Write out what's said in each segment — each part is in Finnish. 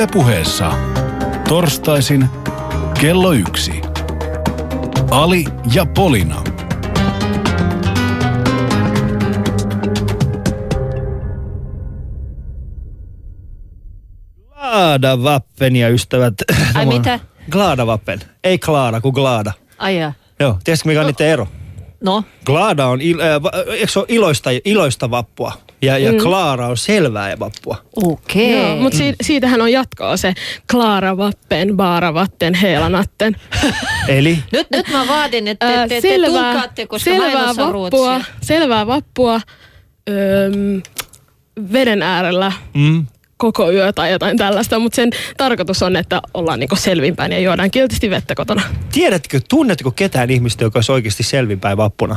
Ylepuheessa torstaisin kello yksi. Ali ja Polina. Glada vappen ja ystävät. Ai mitä? Glada vappen. Ei Klaara, kuin Glada. Ai jaa. Joo, tiedätkö mikä on niiden ero? No, Glada on, il, äh, va- eikö se ole iloista, iloista vappua? Ja, ja mm. Klaara on selvää vappua. okei. Joo, mutta si- siitähän on jatkoa se Klaara Vappen, Baara Vatten, Heelanatten. Eli Nyt, nyt mä vaadin, että te, te, te tulkaatte, koska mä en selvää vappua, ruotsia. selvää vappua öö, veden äärellä mm, koko yö tai jotain tällaista, mutta sen tarkoitus on, että ollaan niinku selvinpäin ja juodaan kiltisti vettä kotona. tiedätkö, tunnetteko ketään ihmistä, joka olisi oikeasti selvinpäin vappuna?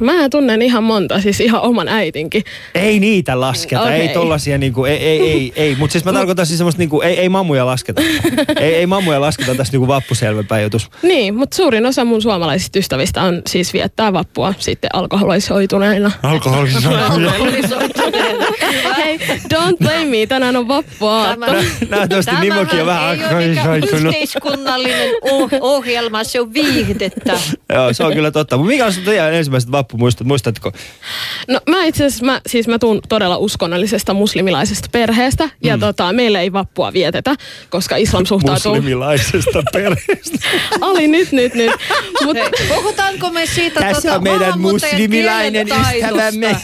Mä tunnen ihan monta, siis ihan oman äitinkin. Ei niitä lasketa, okay. ei tollasia niinku, ei, ei, ei, ei. mutta siis mä tarkoitan siis semmoista niinku, ei, ei mammuja lasketa. ei, ei mammuja lasketa tässä niinku vappuselvinpäin jutus. Niin, mutta suurin osa mun suomalaisista ystävistä on siis viettää vappua sitten alkoholisoituneina. Alkoholisoituneena. Hei, don't blame me, tänään on vappua. Tämä- Nähtävästi Nimokin on vähän ei ole mikään alkoholisoitunut. yhteiskunnallinen oh- ohjelma, se on viihdettä. Joo, se on kyllä totta. Mutta mikä on teidän ensimmäiset vappumuistot? Muistatko? No mä itse asiassa, mä, siis mä tuun todella uskonnollisesta muslimilaisesta perheestä ja tota, meillä ei vappua vietetä, koska islam suhtautuu... Muslimilaisesta perheestä. Ali nyt, nyt, nyt. Mut, Hei, puhutaanko me siitä Tässä tota, on meidän muslimilainen ystävämme.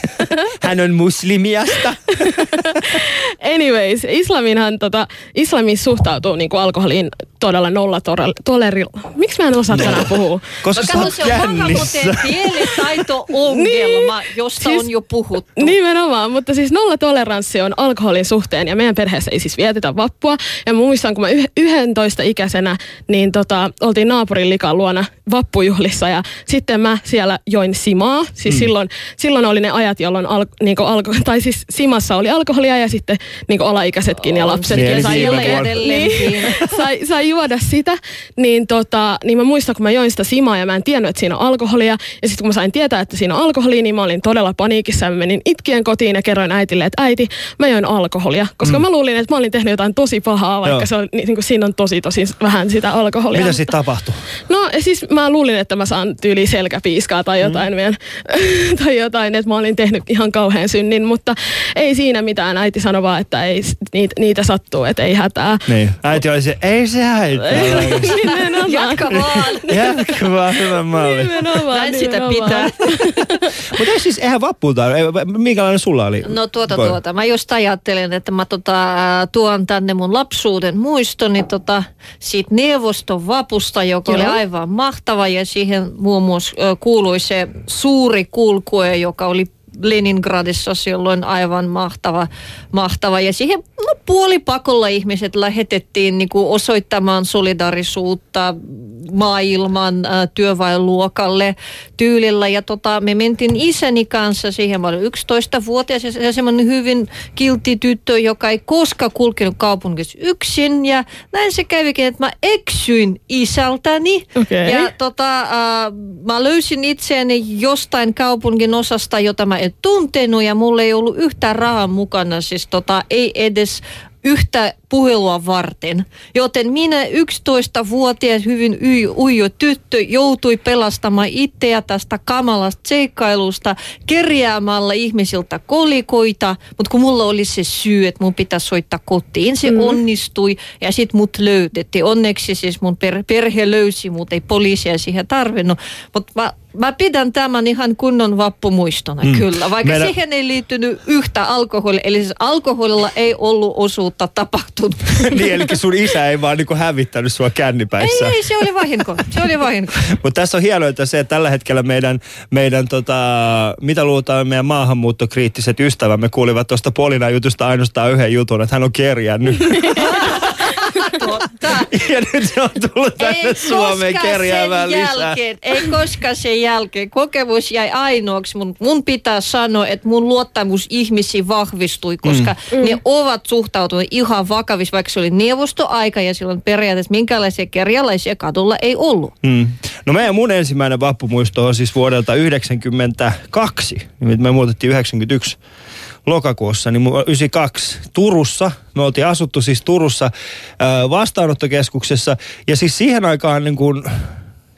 Hän on muslimiasta. anyways, islaminhan tota, islami suhtautuu niinku alkoholiin todella nolla tolerilla. Miksi mä en osaa tänään puhua? Koska No sä kato, oot se on jännissä. kielitaito-ongelma, Niin. josta Siis- on jo puhuttu. Nimenomaan, mutta siis nolla toleranssi on alkoholin suhteen ja meidän perheessä ei siis vietetä vappua. Ja muistan, kun mä yh- 11 ikäisenä, niin tota, oltiin naapurin likan luona vappujuhlissa ja sitten mä siellä join simaa. Siis mm. silloin, silloin oli ne ajat, jolloin al, niinku alko, tai siis simassa oli alkoholia ja sitten niinku alaikäisetkin ja lapsetkin siellä sai, edelleenkin. niin, sai, sai juoda sitä. Niin, tota, niin mä muistan, kun mä join sitä simaa ja mä en tiennyt, että siinä on alkoholia. Ja sitten kun mä sain tietää, että siinä on alkoholia, niin mä olin todella paniikissa ja mä menin itkien kotiin ja kerroin äitille, että äiti, mä join alkoholia. Koska mm. mä luulin, että mä olin tehnyt jotain tosi pahaa, vaikka Joo. se on, niin, niin kuin siinä on tosi tosi vähän sitä alkoholia. Mitä sitten tapahtui? No siis mä luulin, että mä saan tyyli selkäpiiskaa tai jotain, mm. vielä, tai jotain, että mä olin tehnyt ihan kauhean synnin, mutta ei siinä mitään. Äiti sanoi vaan, että ei, niitä, niitä sattuu, että ei hätää. Niin. Äiti oli se, ei se haittaa. Nimenomaan. Jatka vaan. Jatka vaan, hyvä malli. Nimenomaan, Näin sitä pitää. Mutta ei siis, eihän vappulta, minkälainen sulla oli? No tuota Koira? tuota. Mä just ajattelin, että mä tota, ää, tuon tänne mun lapsuuden muistoni tota, siitä neuvoston vapusta, joka oli Joo. aivan mahtava. Ja siihen muun muassa ö, kuului se suuri kulkue, joka oli Leningradissa silloin aivan mahtava, mahtava. Ja siihen no, puolipakolla ihmiset lähetettiin niin kuin osoittamaan solidarisuutta maailman työväenluokalle tyylillä. Ja tota, me mentiin isäni kanssa siihen, mä olin 11-vuotias ja se- semmoinen hyvin kiltti tyttö, joka ei koskaan kulkenut kaupungissa yksin. Ja näin se kävikin, että mä eksyin isältäni. Okei. Ja tota, äh, mä löysin itseäni jostain kaupungin osasta, jota mä en tuntenut ja mulla ei ollut yhtään rahaa mukana, siis tota, ei edes yhtä puhelua varten. Joten minä 11-vuotias hyvin ujo tyttö joutui pelastamaan itseä tästä kamalasta seikkailusta kerjäämällä ihmisiltä kolikoita, mutta kun mulla oli se syy, että mun pitäisi soittaa kotiin, se mm. onnistui ja sitten mut löydettiin. Onneksi siis mun per- perhe löysi mut, ei poliisia siihen tarvinnut, mutta mä, mä pidän tämän ihan kunnon vappumuistona mm. kyllä, vaikka Meidän- siihen ei liittynyt yhtä alkoholia, eli siis alkoholilla ei ollut osuutta tapahtunut. niin, eli sun isä ei vaan niinku hävittänyt sua kännipäissä. ei, ei, se oli vahinko, se oli vahinko. Mutta tässä on hienointa se, että tällä hetkellä meidän, meidän tota, mitä luultaan meidän maahanmuuttokriittiset ystävämme kuulivat tuosta Polina jutusta ainoastaan yhden jutun, että hän on kerjännyt. Totta. ja nyt se on tullut tänne Suomeen koskaan kerjäämään lisää. jälkeen, ei koskaan sen jälkeen. Kokemus jäi ainoaksi. Mun, mun pitää sanoa, että mun luottamus ihmisiin vahvistui, koska mm. ne ovat suhtautuneet ihan vakavissa, vaikka se oli neuvostoaika ja silloin periaatteessa minkälaisia kerjalaisia kadulla ei ollut. Mm. No meidän mun ensimmäinen vappumuisto on siis vuodelta 92. Nimittäin Me muutettiin 91 lokakuussa, niin mu- 92 Turussa, me oltiin asuttu siis Turussa vastaanottokeskuksessa. Ja siis siihen aikaan niin kuin,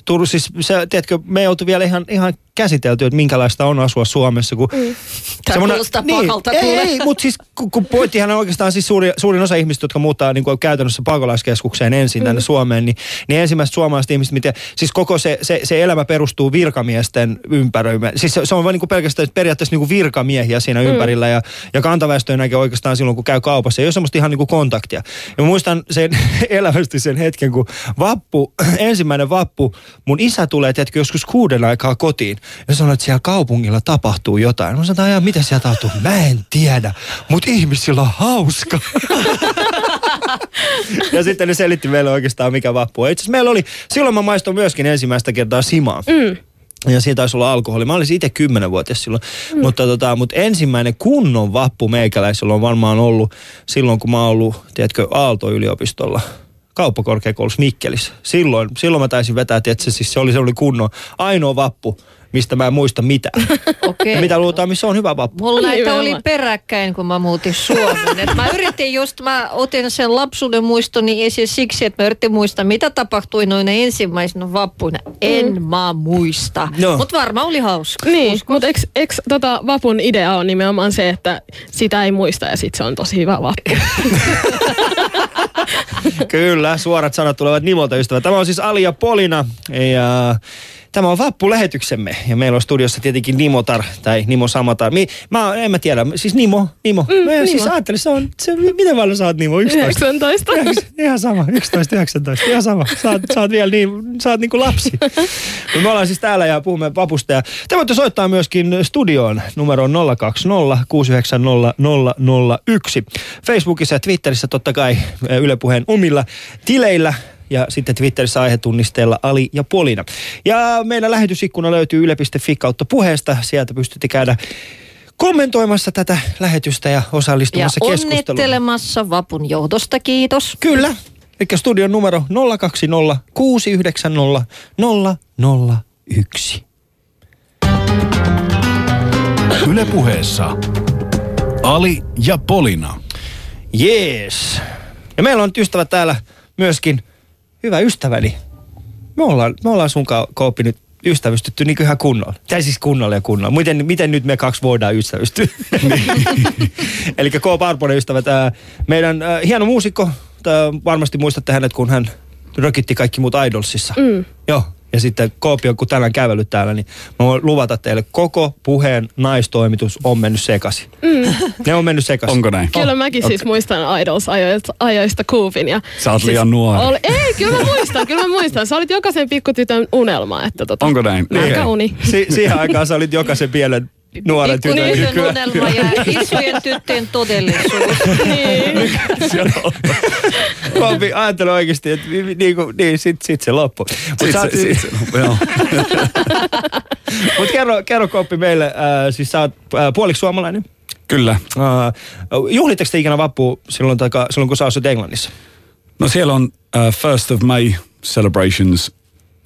Turun, siis se, tiedätkö, me oltu vielä ihan, ihan käsitelty, että minkälaista on asua Suomessa. Kun mm. Tää kuulostaa pahalta, ei, ei, mutta siis kun, kun pointtihan on oikeastaan siis suuri, suurin osa ihmistä, jotka muuttaa niin kuin käytännössä pakolaiskeskukseen ensin mm. tänne Suomeen, niin, niin ensimmäiset suomalaiset ihmiset, miten, siis koko se, se, se elämä perustuu virkamiesten ympäröimään. Siis se, se on vain niin kuin pelkästään periaatteessa niin kuin virkamiehiä siinä mm. ympärillä ja, ja kantaväestö näkee oikeastaan silloin, kun käy kaupassa. Ei ole semmoista ihan niin kuin kontaktia. Ja muistan sen elävästi sen hetken, kun vappu, ensimmäinen vappu, mun isä tulee, tiedätkö, joskus kuuden aikaa kotiin ja sanoo, että siellä kaupungilla tapahtuu jotain. Mä sanoin, että mitä siellä tapahtuu? Mä en tiedä, mutta ihmisillä on hauska. ja sitten ne selitti meille oikeastaan, mikä vappu on. Itse asiassa meillä oli, silloin mä maistoin myöskin ensimmäistä kertaa simaa. Mm. Ja siitä taisi olla alkoholi. Mä olisin itse kymmenenvuotias silloin. Mm. Mutta, tota, mutta ensimmäinen kunnon vappu meikäläisellä on varmaan ollut silloin, kun mä oon ollut, tiedätkö, Aalto-yliopistolla kauppakorkeakoulussa Mikkelissä. Silloin, silloin mä taisin vetää, että siis se oli, se oli kunnon ainoa vappu, mistä mä en muista mitään. Okei. Ja mitä luultaan, missä on hyvä vappu. Mulla näitä Nimenomaan. oli peräkkäin, kun mä muutin Suomeen. Et mä yritin just, mä otin sen lapsuuden muistoni esiin siksi, että mä yritin muistaa, mitä tapahtui noina ensimmäisenä vappuina. En mä muista. No. Mutta varmaan oli hauska. Niin, mutta eikö, eikö tota vapun idea on nimenomaan se, että sitä ei muista ja sitten se on tosi hyvä vappu. Kyllä, suorat sanat tulevat Nimolta ystävä. Tämä on siis Ali ja Polina ja tämä on vappulähetyksemme. Ja meillä on studiossa tietenkin Nimotar tai Nimo Samatar. Mi, mä en mä tiedä, siis Nimo, Nimo. Mm, mä Nimo. siis ajattelin, se on, se, miten paljon sä oot Nimo? 11. 19. Yhdeks- Ihan sama, 11, 19, ihan sama. Sä oot, sä oot vielä niin, sä oot niinku lapsi. Mut me ollaan siis täällä ja puhumme vapusta. Ja te voitte soittaa myöskin studioon numeroon 020 690 001. Facebookissa ja Twitterissä totta kai Yle Puheen omilla tileillä ja sitten Twitterissä aihetunnisteella Ali ja Polina. Ja meidän lähetysikkuna löytyy yle.fi kautta puheesta. Sieltä pystytte käydä kommentoimassa tätä lähetystä ja Ja osallistumassa keskusteluun. onnittelemassa vapun johdosta, kiitos. Kyllä. Eli studion numero 020 690 001. Yle puheessa Ali ja Polina. Jees. Ja meillä on nyt ystävä täällä myöskin hyvä ystäväni. Me ollaan, me ollaan sun Kooppi nyt ystävystytty niin ihan kunnolla. Tai siis kunnolla ja kunnolla. Miten, miten nyt me kaksi voidaan ystävystyä? Eli K. Parponen ystävät, ää, meidän ää, hieno muusikko. Tää, varmasti muistatte hänet, kun hän rökitti kaikki muut Idolsissa. Mm. Joo. Ja sitten Koopi on kun tänään kävellyt täällä, niin mä voin luvata teille, koko puheen naistoimitus on mennyt sekaisin. Mm. Ne on mennyt sekaisin. Onko näin? Kyllä mäkin siis muistan Idols-ajoista ajoista Kuuvin. Ja Sä oot siis liian nuori. Oli, ei, kyllä mä muistan, kyllä mä muistan. Sä olit jokaisen pikkutytön unelma. Että tota, Onko näin? Aika Okei. uni. Si- siihen aikaan sä olit jokaisen pienen nuoren tytön. Pikkutytön Kyllä. unelma ja isojen tyttöjen todellisuus. Niin. Kompi, ajattele oikeasti, että niin, kuin, niin sit, sit se loppu. Mutta Sit se, sit se, joo. mut kerro, kerro Koppi meille, äh, siis sä oot äh, puoliksi suomalainen. Kyllä. Äh, juhlitteko te ikinä vappua silloin, taika, silloin kun sä asut Englannissa? No siellä on uh, First of May celebrations,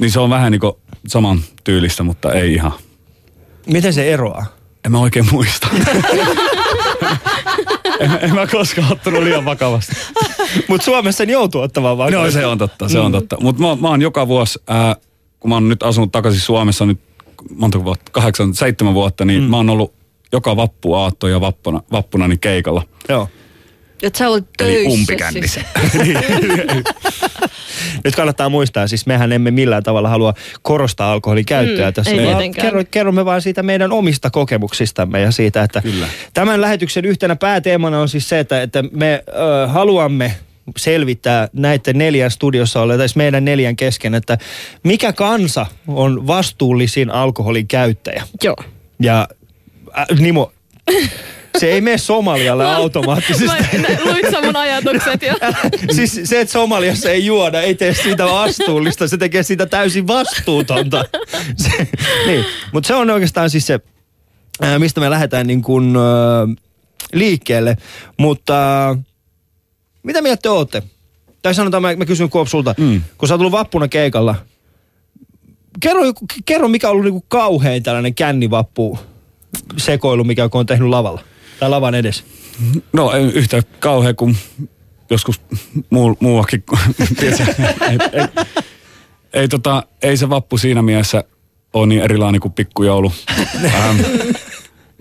niin se on vähän niin kuin saman tyylistä, mutta ei ihan. Miten se eroaa? En mä oikein muista. en, en mä koskaan ottanut liian vakavasti. Mutta Suomessa en joutuu ottamaan vaan. Joo, se on totta, se on totta. Mutta mä, mä oon joka vuosi, ää, kun mä oon nyt asunut takaisin Suomessa nyt monta vuotta, kahdeksan, seitsemän vuotta, niin mm. mä oon ollut joka vappuaatto ja vappuna, vappuna niin keikalla. Joo. Että sä olet Eli töissä umpikännissä. siis. Nyt kannattaa muistaa, siis mehän emme millään tavalla halua korostaa alkoholin käyttöä Mm, tässä. ei kerro, kerromme vaan siitä meidän omista kokemuksistamme ja siitä, että Kyllä. tämän lähetyksen yhtenä pääteemana on siis se, että, että me ö, haluamme selvittää näiden neljän studiossa olleita, tai siis meidän neljän kesken, että mikä kansa on vastuullisin alkoholin käyttäjä. Joo. Ja äh, Nimo, se ei mene Somalialle automaattisesti. Mä, luit sä mun ajatukset jo? siis se, että Somaliassa ei juoda, ei tee siitä vastuullista, se tekee siitä täysin vastuutonta. Se, niin. Mutta se on oikeastaan siis se, ää, mistä me lähdetään niin kuin, ää, liikkeelle. Mutta äh, mitä mieltä te ootte? Tai sanotaan, mä, mä kysyn Koop sulta, mm. Kun sä oot tullut vappuna keikalla, kerro, kerro mikä on ollut niinku kauhein tällainen kännivappu sekoilu, mikä on tehnyt lavalla. Tai lavan edes. No ei yhtä kauhea kuin joskus muu, muuakin. Ei, ei, ei, tota, ei se vappu siinä mielessä ole niin erilainen kuin pikkujoulu. ähm,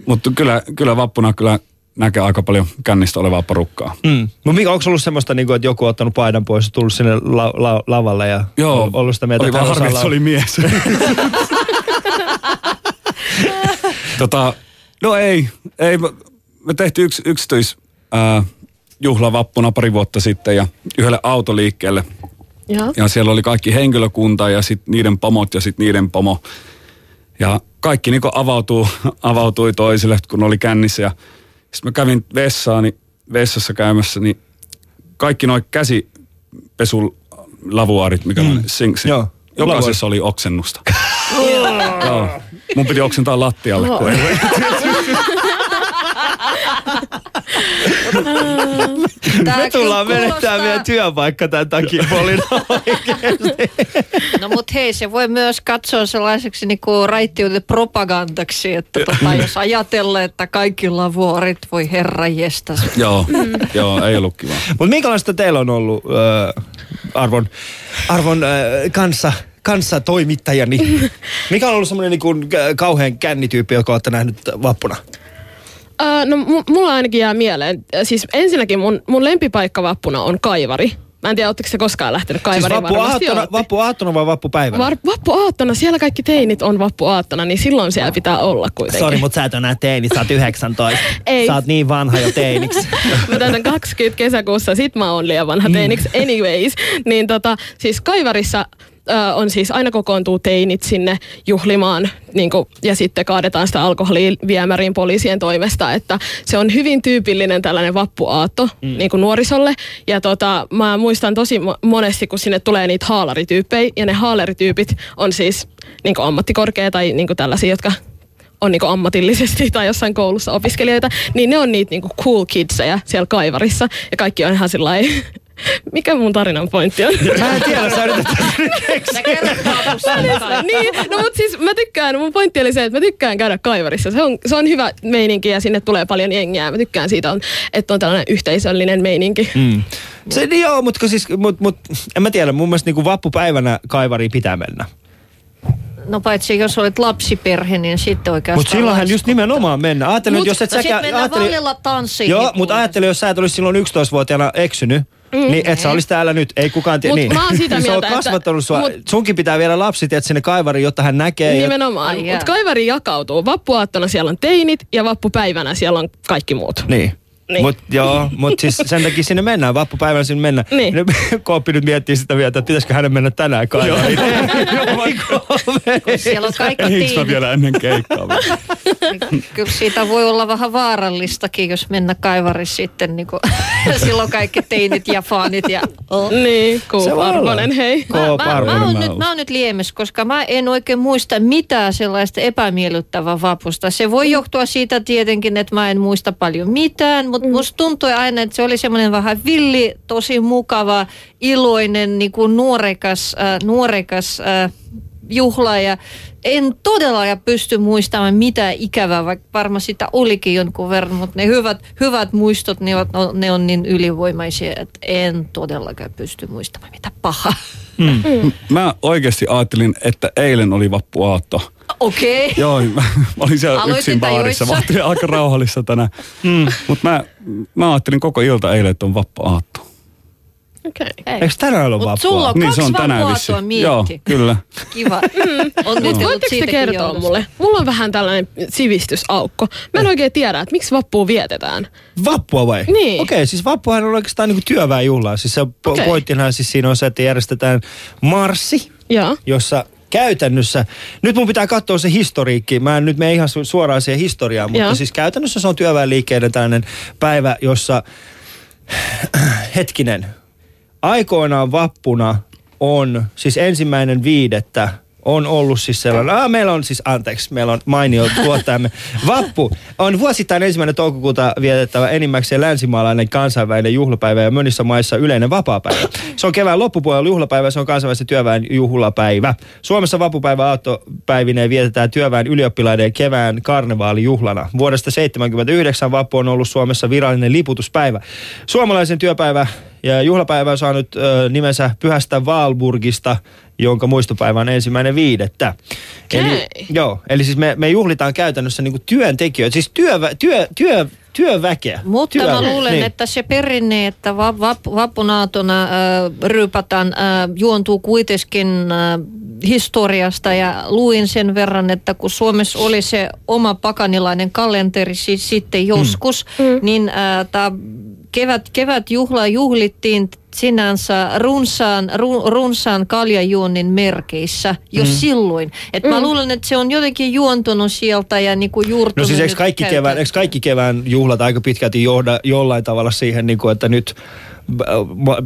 mutta kyllä, kyllä vappuna kyllä näkee aika paljon kännistä olevaa porukkaa. Mm. Mutta mikä, onko ollut semmoista, niin kuin, että joku on ottanut paidan pois ja tullut sinne la, la, lavalle ja Joo, ollut sitä mieltä, oli että vaan harmi, että se oli mies. tota, no ei, ei. Me- tehtiin yksi yksityis ää, juhlavappuna pari vuotta sitten ja yhdelle autoliikkeelle. Joo. Ja siellä oli kaikki henkilökunta ja sitten niiden pomot ja sitten niiden pomo. Ja kaikki niinku avautuu, avautui toisille, kun oli kännissä. Ja sitten mä kävin vessaani, vessassa käymässä, niin kaikki noin käsipesulavuaarit, mikä mm. on sinksi. Joo. Jokaisessa oli oksennusta. Joo. Mun piti oksentaa lattialle. kun ei- Tää Me tullaan kyllä menettää kuulostaa- meidän työpaikka tämän takia, Polina. No mutta hei, se voi myös katsoa sellaiseksi niinku raittiuden propagandaksi, että tota, jos ajatellaan, että kaikki lavuorit voi herra jestas. Joo, joo, ei ollut kiva. Mutta minkälaista teillä on ollut äh, arvon, arvon äh, kanssa, kanssa toimittajani? Mikä on ollut semmoinen niinku, äh, kauhean kännityyppi, joka olette nähnyt vappuna? Uh, no mu- mulla ainakin jää mieleen. Äh, Siis ensinnäkin mun, mun lempipaikka vappuna on kaivari. Mä en tiedä, ootteko se koskaan lähtenyt Siis kaivariin? vappuaattona, ootte. vappuaattona vai vappupäivänä? Var, vappuaattona, siellä kaikki teinit on vappuaattona, niin silloin siellä pitää olla kuitenkin. Sori, mutta sä et enää teini, sä oot 19. Ei. Sä oot niin vanha jo teiniksi. Mä täytän 20 kesäkuussa, sit mä oon liian vanha teiniksi anyways. Niin tota, siis Kaivarissa ö, on siis aina kokoontuu teinit sinne juhlimaan niin kuin, ja sitten kaadetaan sitä alkoholia viemäriin poliisien toimesta, että se on hyvin tyypillinen tällainen vappuaatto mm. niin kuin nuorisolle. Ja tota, mä muistan tosi mo- monesti, kun sinne tulee niitä haalarityyppejä ja ne haalarityypit on siis niin kuin ammattikorkea tai niin kuin tällaisia, jotka on niinku ammatillisesti tai jossain koulussa opiskelijoita, niin ne on niitä niinku cool kidseja siellä kaivarissa. Ja kaikki on ihan sillä mikä mun tarinan pointti on? Mä en tiedä, sä yrität niin, no mutta siis mä tykkään, mun pointti oli se, että mä tykkään käydä kaivarissa. Se on, se on hyvä meininki ja sinne tulee paljon jengiä. Mä tykkään siitä, on, että on tällainen yhteisöllinen meininki. Mm. Se, niin joo, mutta siis, mut, mut, en mä tiedä, mun mielestä niinku vappupäivänä kaivariin pitää mennä. No paitsi jos olet lapsiperhe, niin sitten oikeastaan... Mutta silloinhan just nimenomaan mennä. Ajattelen, Mut, jos et no sit säkään... mennään vallilla tanssiin. Joo, mutta ajattele, jos sä et olisi silloin 11-vuotiaana eksynyt, mm, niin et sä olisi täällä nyt. Ei kukaan tiedä. Niin. mä oon sitä Se mieltä, on että- kasvattanut sua. mut- Sunkin pitää viedä lapsi tiedät, sinne kaivariin, jotta hän näkee. Nimenomaan. Jaa. Mutta kaivari jakautuu. Vappuaattona siellä on teinit ja vappupäivänä siellä on kaikki muut. Niin. Niin. Mut joo, mutta siis sen takia sinne mennään, vappupäivänä sinne mennään. Niin. Nyt Kooppi nyt miettii sitä vielä, että pitäisikö hänen mennä tänään kaivariin. Kun siellä on kaikki Eikö mä vielä ennen keikkaa? Kyllä siitä voi olla vähän vaarallistakin, jos mennä kaivarissa sitten. Niin kuin, silloin kaikki teinit ja fanit. Ja, oh. Niin, kuuparvonen, hei. Mä, Koo, mä, Parvonen mä, oon mä nyt, oon. mä oon nyt liemessä, koska mä en oikein muista mitään sellaista epämiellyttävää vapusta. Se voi johtua siitä tietenkin, että mä en muista paljon mitään, mutta musta tuntui aina, että se oli semmoinen vähän villi, tosi mukava, iloinen, niin kuin nuorekas, äh, nuorekas äh, juhla. Ja en todellakaan pysty muistamaan mitään ikävää, vaikka varmaan sitä olikin jonkun verran, mutta ne hyvät, hyvät muistot, ne on, ne on niin ylivoimaisia, että en todellakaan pysty muistamaan mitä pahaa. Mä oikeasti ajattelin, että eilen oli vappuaatto. Okei. Okay. Joo, mä, mä olin siellä Aloitin yksin baarissa. Mä ajattelin aika rauhallista tänään. Mm. Mutta mä, mä ajattelin koko ilta eilen, että on vappuaatto. Okei. Eikö tänään Mutta vappua? sulla on Niin kaksi se on tänään vissiin. Joo, kyllä. Kiva. On nyt Mutta ollut voitteko te kertoa joudusta. mulle? Mulla on vähän tällainen sivistysaukko. Mä en oikein tiedä, että miksi vappua vietetään. Vappua vai? Niin. Okei, siis vappuhan on oikeastaan niinku työväenjuhlaa. Siis se Okei. pointtihan siis siinä on se, että järjestetään marssi, Joo. jossa käytännössä, nyt mun pitää katsoa se historiikki, mä en nyt mene ihan su- suoraan siihen historiaan, mutta Joo. siis käytännössä se on työväenliikkeiden tällainen päivä, jossa, hetkinen, aikoinaan vappuna on, siis ensimmäinen viidettä on ollut siis sellainen, ah, meillä on siis, anteeksi, meillä on mainio tuottajamme. Vappu on vuosittain ensimmäinen toukokuuta vietettävä enimmäkseen länsimaalainen kansainvälinen juhlapäivä ja monissa maissa yleinen vapaapäivä. Se on kevään loppupuolella juhlapäivä, se on kansainvälisen työväen juhlapäivä. Suomessa vappupäivä aattopäivineen vietetään työväen ylioppilaiden kevään karnevaalijuhlana. Vuodesta 1979 vappu on ollut Suomessa virallinen liputuspäivä. Suomalaisen työpäivä ja juhlapäivä on saanut ö, nimensä Pyhästä Vaalburgista, jonka muistopäivä on ensimmäinen viidettä. Eli, Okei. joo, eli siis me, me juhlitaan käytännössä niinku työntekijöitä, siis työvä, työ, työ, työväkeä. Mutta työ, mä luulen, niin. että se perinne, että va- vap- vappunaatona äh, ryypätään, äh, juontuu kuitenkin äh, historiasta ja luin sen verran, että kun Suomessa oli se oma pakanilainen kalenteri siis sitten joskus, mm. niin äh, tää kevät, kevätjuhla juhlittiin sinänsä runsaan, ru, runsaan kaljajuonnin merkeissä jo mm. silloin. Et mä luulen, että se on jotenkin juontunut sieltä ja niinku juurtunut No siis eikö kaikki, kevään, eikö kaikki kevään juhlat aika pitkälti johda jollain tavalla siihen, niin kuin, että nyt äh,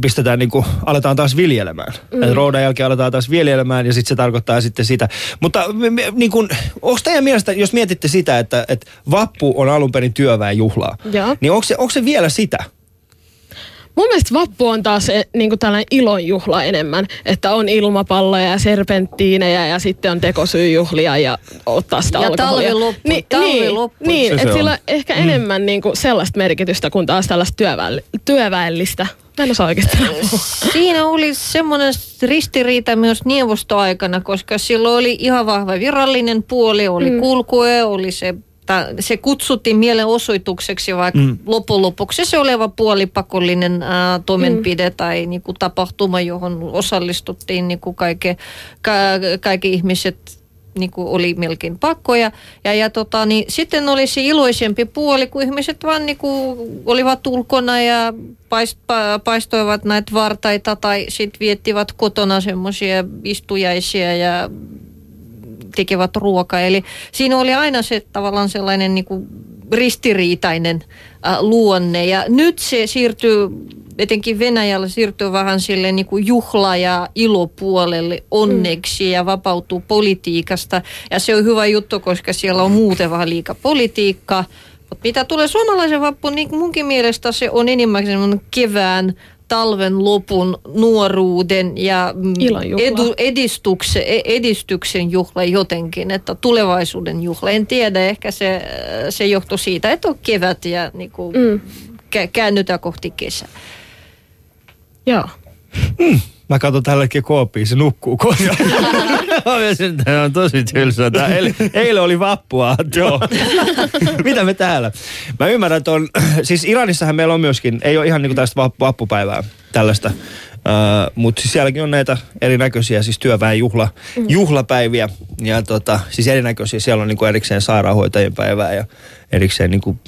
pistetään niin kuin, aletaan taas viljelemään. Mm. Roudan jälkeen aletaan taas viljelemään ja sitten se tarkoittaa sitten sitä. Mutta niin kuin, onko teidän mielestä, jos mietitte sitä, että, että vappu on alun perin työväenjuhlaa, Joo. niin onko se, onko se vielä sitä? Mun mielestä vappu on taas e, niin kuin tällainen ilonjuhla enemmän, että on ilmapalloja ja serpenttiinejä ja sitten on tekosyyjuhlia ja ottaa sitä Ja alkoholia. talvi loppu, Niin, talvi niin, loppu. Niin, Se että sillä on. ehkä enemmän niin kuin sellaista merkitystä kuin taas tällaista työväell- työväellistä. Mä en osaa oikeastaan puhua. Siinä oli semmoinen ristiriita myös neuvostoaikana, koska silloin oli ihan vahva virallinen puoli, oli mm. kulkue, oli se ta- se kutsuttiin mielenosoitukseksi, vaikka mm. lopun lopuksi se oleva puolipakollinen ää, toimenpide mm. tai niinku, tapahtuma, johon osallistuttiin niinku, kaikki, ka, kaikki ihmiset niinku, oli melkein pakkoja. Ja, ja tota, niin, sitten oli se iloisempi puoli, kun ihmiset vaan niinku, olivat ulkona ja paist, pa, paistoivat näitä vartaita tai sitten viettivät kotona semmoisia istujaisia ja tekevät ruokaa. Eli siinä oli aina se tavallaan sellainen niin kuin ristiriitainen äh, luonne. Ja nyt se siirtyy, etenkin Venäjällä siirtyy vähän sille niin kuin juhla- ja ilopuolelle onneksi mm. ja vapautuu politiikasta. Ja se on hyvä juttu, koska siellä on muuten vähän liika politiikkaa. Mutta mitä tulee suomalaisen vappuun, niin munkin mielestä se on enimmäkseen kevään talven lopun nuoruuden ja mm, edu, edistyksen, edistyksen juhla jotenkin, että tulevaisuuden juhla. En tiedä, ehkä se, se johtuu siitä, että on kevät ja niin kuin, mm. käännytään kohti kesää. Joo. Mä katson tällä hetkellä kooppiin, se nukkuu kotona. Tämä on tosi tylsää. Tää Eilen, eilen oli vappua. Joo. Mitä me täällä? Mä ymmärrän, että on, siis Iranissahan meillä on myöskin, ei ole ihan niin kuin tästä vappu- vappupäivää tällaista. Uh, mutta siis sielläkin on näitä erinäköisiä siis työväen juhla, mm. juhlapäiviä ja tota, siis erinäköisiä. Siellä on niinku erikseen sairaanhoitajien päivää ja erikseen niinku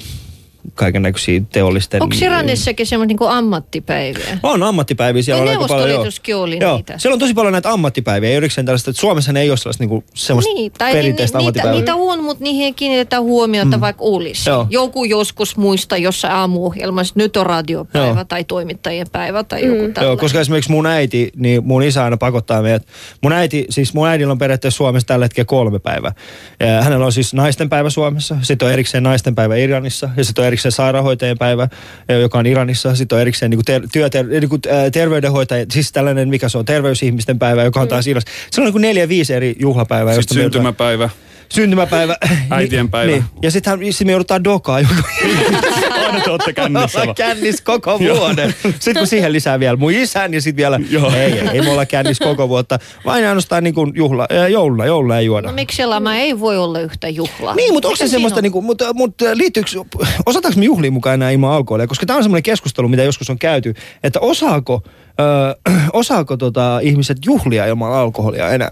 kaiken näköisiä teollisten... Onko Iranissakin semmoinen niin kuin ammattipäiviä? On ammattipäiviä. Siellä Ja on aika paljon, joo. Oli joo. niitä. Siellä on tosi paljon näitä ammattipäiviä. Ei erikseen tällaista, että Suomessa ei ole sellaista, niinku, sellaista Niin, tai perinteistä ni, niitä, ammattipäivää. niitä on, mutta niihin ei kiinnitetä huomiota, mm. vaikka olisi. Joo. Joku joskus muista jossain aamuohjelmassa, nyt on radiopäivä Joo. tai toimittajien päivä tai joku tällainen. Joo, koska esimerkiksi mun äiti, niin mun isä aina pakottaa meidät. Mun äiti, siis mun äidillä on periaatteessa Suomessa tällä hetkellä kolme päivää. Ja hänellä on siis naisten päivä Suomessa, sitten on erikseen naisten päivä Iranissa ja sitten on erikseen sairaanhoitajien päivä, eh, joka on Iranissa. Sitten on erikseen niin ter- työter- niin kuin, äh, terveydenhoitaja, siis tällainen, mikä se on, terveysihmisten päivä, joka on taas Iranissa. Se on niin kuin neljä, viisi eri juhlapäivää. Sitten me joudutaan- syntymäpäivä. syntymäpäivä. Äitien päivä. Niin. Ja sitten sit me joudutaan dokaa joku. Aina te olette kännissä vaan. kännis koko vuoden. Sitten kun siihen lisää vielä mun isän ja sitten vielä, Joo. ei, ei, ei me olla kännis koko vuotta. Vain ainoastaan niin kuin juhla, äh, jouluna, jouluna ei juoda. No miksi elämä ei voi olla yhtä juhlaa? Niin, mutta onko se semmoista, on? niinku, mutta, mutta liittyykö, osataanko me juhliin mukaan enää ilman alkoholia? Koska tämä on semmoinen keskustelu, mitä joskus on käyty, että osaako, ö, osaako tota, ihmiset juhlia ilman alkoholia enää?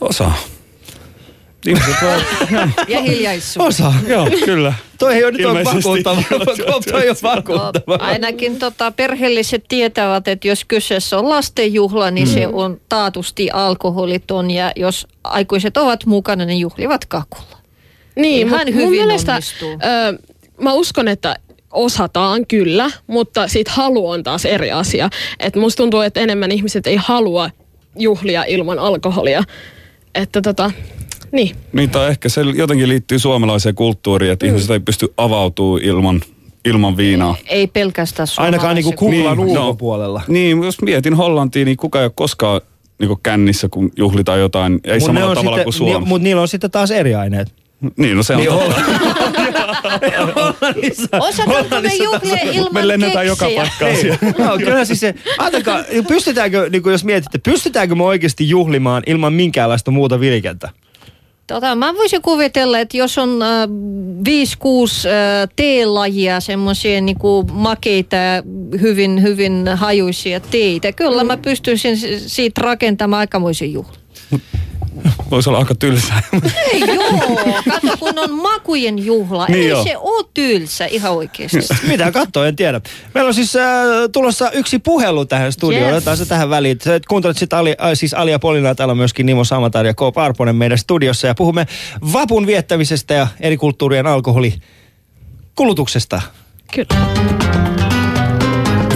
Osaa. Ihmiset voi... Ja hiljaisuus. Osaa. Joo, kyllä. Toi ei ole nyt vakuuttava. Toi No, vakuuttava. ainakin tota, perheelliset tietävät, että jos kyseessä on lastenjuhla, niin mm. se on taatusti alkoholiton. Ja jos aikuiset ovat mukana, niin juhlivat kakulla. Niin, Ihan mut mun hyvin mielestä, onnistuu. Ö, mä uskon, että osataan kyllä, mutta siitä halu on taas eri asia. Et musta tuntuu, että enemmän ihmiset ei halua juhlia ilman alkoholia. Että tota, niin. Niin, tai ehkä se jotenkin liittyy suomalaiseen kulttuuriin, että mm. ihmiset ei pysty avautumaan ilman, ilman viinaa. Ei pelkästään Ainakaan niinku kuplan Niin, no. ulkopuolella. Niin, jos mietin Hollantia, niin kuka ei ole koskaan niin kännissä, kun juhlitaan jotain, ei Mut samalla tavalla sitten, kuin Suomessa. Ni, mutta niillä on sitten taas eri aineet. niin, no se on Niin totta. Osataanko me juhlia ilman Me lennetään joka keksiä? paikkaan Niin. siellä. No, kyllä siis se, ajatelkaa, pystytäänkö, niin jos mietitte, pystytäänkö me oikeasti juhlimaan ilman minkäänlaista muuta virikettä? Tota, mä voisin kuvitella, että jos on äh, 5-6 äh, teelajia, semmoisia niinku makeita, hyvin, hyvin hajuisia teitä, kyllä mä pystyisin si- siitä rakentamaan aikamoisen juhlan. Voisi olla aika tylsää. Ei joo, kato kun on makujen juhla. Niin Ei joo. se ole tylsä ihan oikeasti. Mitä katsoa, en tiedä. Meillä on siis äh, tulossa yksi puhelu tähän studioon. Yes. Otetaan se tähän väliin. Sä kuuntelet sit Ali, äh, siis Alia Polina, täällä on myöskin Nimo Samatar ja K. Parponen meidän studiossa. Ja puhumme vapun viettämisestä ja eri kulttuurien alkoholikulutuksesta. Kyllä.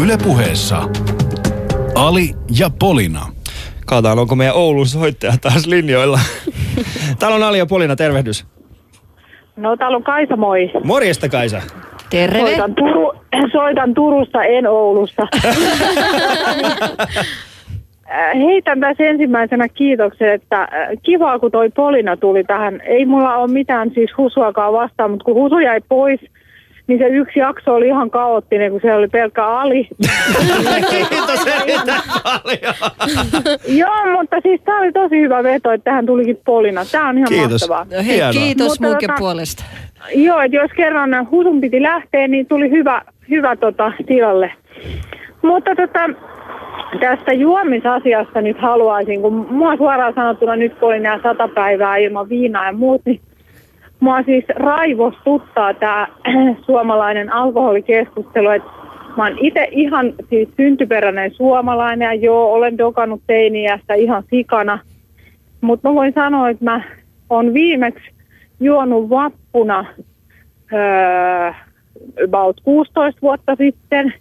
Yle puheessa Ali ja Polina. Katsotaan, onko meidän Oulun soittaja taas linjoilla. Täällä on Alia Polina, tervehdys. No täällä on Kaisa, moi. Morjesta Kaisa. Terve. Soitan, Turu, soitan Turusta, en Oulusta. Äh, Heitän tässä ensimmäisenä kiitoksen, että äh, kivaa kun toi Polina tuli tähän. Ei mulla ole mitään siis husuakaan vastaan, mutta kun husu jäi pois, niin se yksi jakso oli ihan kaoottinen, kun se oli pelkkä ali. Kiitos erittäin paljon. Joo, mutta siis tämä oli tosi hyvä veto, että tähän tulikin Polina. Tämä on ihan Kiitos. mahtavaa. No hei, Hienoa. kiitos Mutta munkin tota- puolesta. Joo, että jos kerran husun piti lähteä, niin tuli hyvä, hyvä tota, tilalle. Mutta tota, tästä juomisasiasta nyt haluaisin, kun mua suoraan sanottuna nyt kun oli nämä sata päivää ilman viinaa ja muut, niin mua siis raivostuttaa tämä suomalainen alkoholikeskustelu, että mä oon itse ihan siis syntyperäinen suomalainen ja joo, olen dokannut teiniästä ihan sikana, mutta mä voin sanoa, että mä oon viimeksi juonut vappuna öö, about 16 vuotta sitten.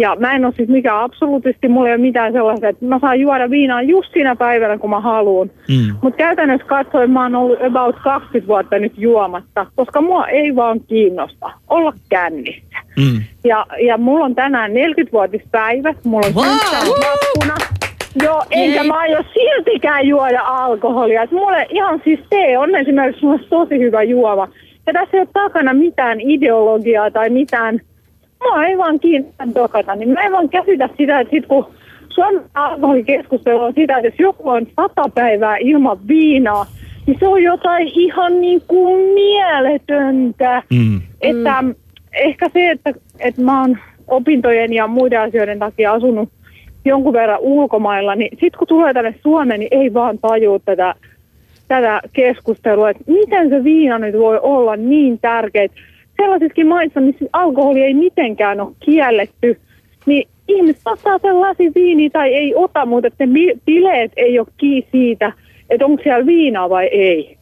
Ja mä en ole siis mikään absoluutisti, mulla ei ole mitään sellaista, että mä saan juoda viinaa just siinä päivänä, kun mä haluan. Mm. Mutta käytännössä katsoen mä oon ollut about 20 vuotta nyt juomatta, koska mua ei vaan kiinnosta olla kännissä. Mm. Ja, ja mulla on tänään 40-vuotispäivä, mulla on Wow! vappuna. Joo, enkä mä aio siltikään juoda alkoholia. Et mulle ihan siis tee on esimerkiksi mulle tosi hyvä juoma. Ja tässä ei ole takana mitään ideologiaa tai mitään, mua ei vaan kiinnosta dokata. Niin mä en vaan käsitä sitä, että sit kun Suomen alkoholikeskustelu on sitä, että jos joku on sata päivää ilman viinaa, niin se on jotain ihan niin kuin mieletöntä. Mm. Että mm. ehkä se, että, että mä oon opintojen ja muiden asioiden takia asunut jonkun verran ulkomailla, niin sitten kun tulee tänne Suomeen, niin ei vaan tajua tätä, tätä keskustelua, että miten se viina nyt voi olla niin tärkeä. Sellaisissakin maissa, missä alkoholi ei mitenkään ole kielletty, niin ihmiset ottaa sen viiniä tai ei ota, mutta että ne bi- bileet ei ole kiinni siitä, että onko siellä viinaa vai ei.